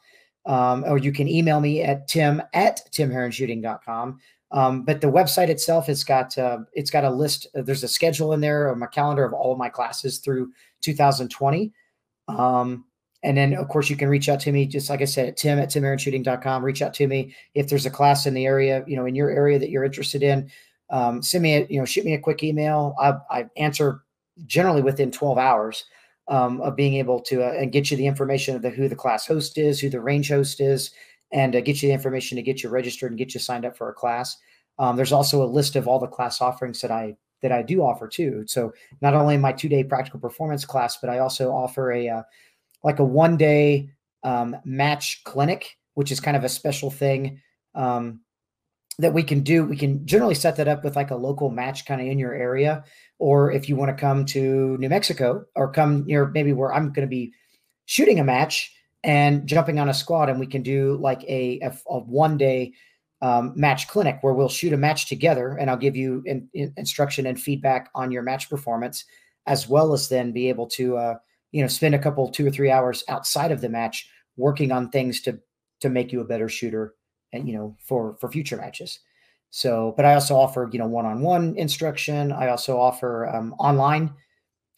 Um, or you can email me at tim at timherronshooting.com. Um, but the website itself, it's got uh, it's got a list. There's a schedule in there, of my calendar of all of my classes through 2020. Um, and then, of course, you can reach out to me, just like I said, at tim at timherronshooting.com. Reach out to me if there's a class in the area, you know, in your area that you're interested in. Um, send me a, you know, shoot me a quick email. I, I answer generally within 12 hours um, of being able to uh, and get you the information of the, who the class host is, who the range host is, and uh, get you the information to get you registered and get you signed up for a class. Um, there's also a list of all the class offerings that I that I do offer too. So not only my two day practical performance class, but I also offer a uh, like a one day um, match clinic, which is kind of a special thing um, that we can do. We can generally set that up with like a local match kind of in your area. Or if you want to come to New Mexico or come near maybe where I'm going to be shooting a match and jumping on a squad, and we can do like a, a, a one day um, match clinic where we'll shoot a match together and I'll give you in, in instruction and feedback on your match performance, as well as then be able to, uh, you know, spend a couple, two or three hours outside of the match working on things to, to make you a better shooter and, you know, for, for future matches. So, but I also offer, you know, one-on-one instruction. I also offer um, online,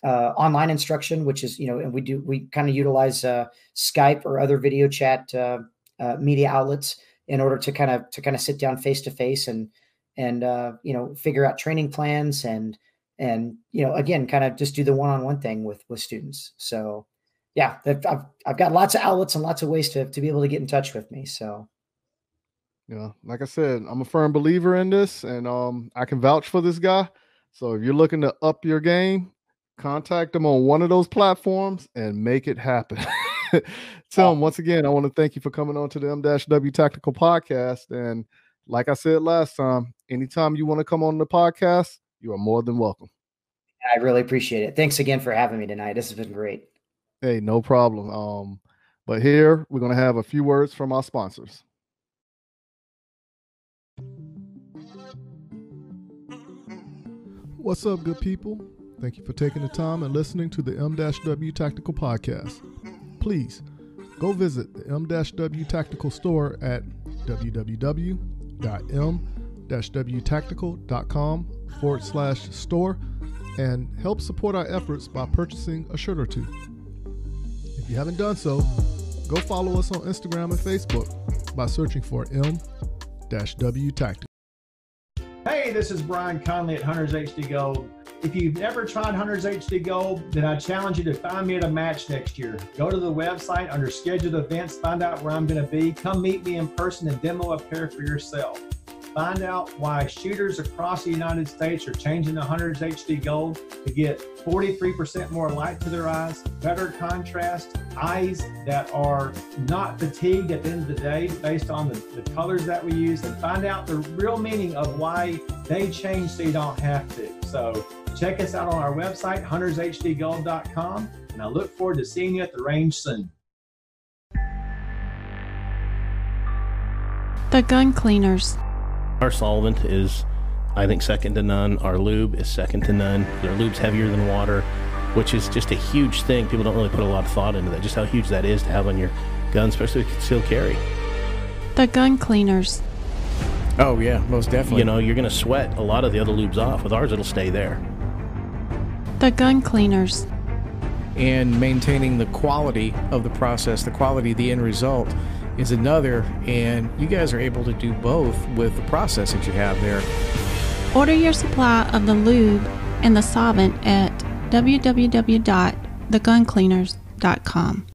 uh, online instruction, which is, you know, and we do, we kind of utilize uh, Skype or other video chat uh, uh media outlets in order to kind of to kind of sit down face to face and and uh, you know figure out training plans and and you know again kind of just do the one-on-one thing with with students. So yeah I've, I've got lots of outlets and lots of ways to, to be able to get in touch with me so. Yeah like i said i'm a firm believer in this and um i can vouch for this guy. So if you're looking to up your game contact him on one of those platforms and make it happen Tim, once again, I want to thank you for coming on to the M-W Tactical Podcast. And like I said last time, anytime you want to come on the podcast, you are more than welcome. I really appreciate it. Thanks again for having me tonight. This has been great. Hey, no problem. Um, but here we're going to have a few words from our sponsors. What's up, good people? Thank you for taking the time and listening to the M-W Tactical Podcast please go visit the M-W Tactical store at www.m-wtactical.com forward slash store and help support our efforts by purchasing a shirt or two. If you haven't done so, go follow us on Instagram and Facebook by searching for M-W Tactical. Hey, this is Brian Conley at Hunters HD Gold. If you've never tried Hunters HD Gold, then I challenge you to find me at a match next year. Go to the website under scheduled events, find out where I'm going to be. Come meet me in person and demo a pair for yourself. Find out why shooters across the United States are changing to Hunters HD Gold to get 43% more light to their eyes, better contrast, eyes that are not fatigued at the end of the day based on the, the colors that we use, and find out the real meaning of why they change so you don't have to. So check us out on our website, huntershdgold.com, and I look forward to seeing you at the range soon. The Gun Cleaners. Our solvent is, I think, second to none. Our lube is second to none. Our lube's heavier than water, which is just a huge thing. People don't really put a lot of thought into that, just how huge that is to have on your gun, especially with concealed carry. The Gun Cleaners. Oh, yeah, most definitely. You know, you're going to sweat a lot of the other lubes off. With ours, it'll stay there. The Gun Cleaners. And maintaining the quality of the process, the quality of the end result is another, and you guys are able to do both with the process that you have there. Order your supply of the lube and the solvent at www.theguncleaners.com.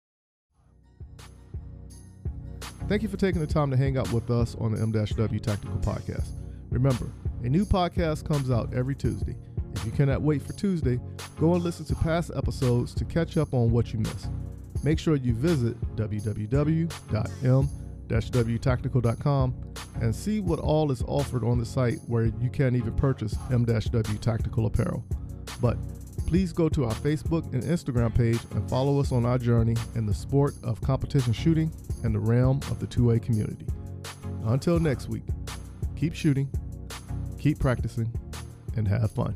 Thank you for taking the time to hang out with us on the M-W Tactical Podcast. Remember, a new podcast comes out every Tuesday. If you cannot wait for Tuesday, go and listen to past episodes to catch up on what you missed make sure you visit www.m-wtactical.com and see what all is offered on the site where you can't even purchase M-W Tactical apparel. But Please go to our Facebook and Instagram page and follow us on our journey in the sport of competition shooting and the realm of the 2A community. Until next week, keep shooting, keep practicing, and have fun.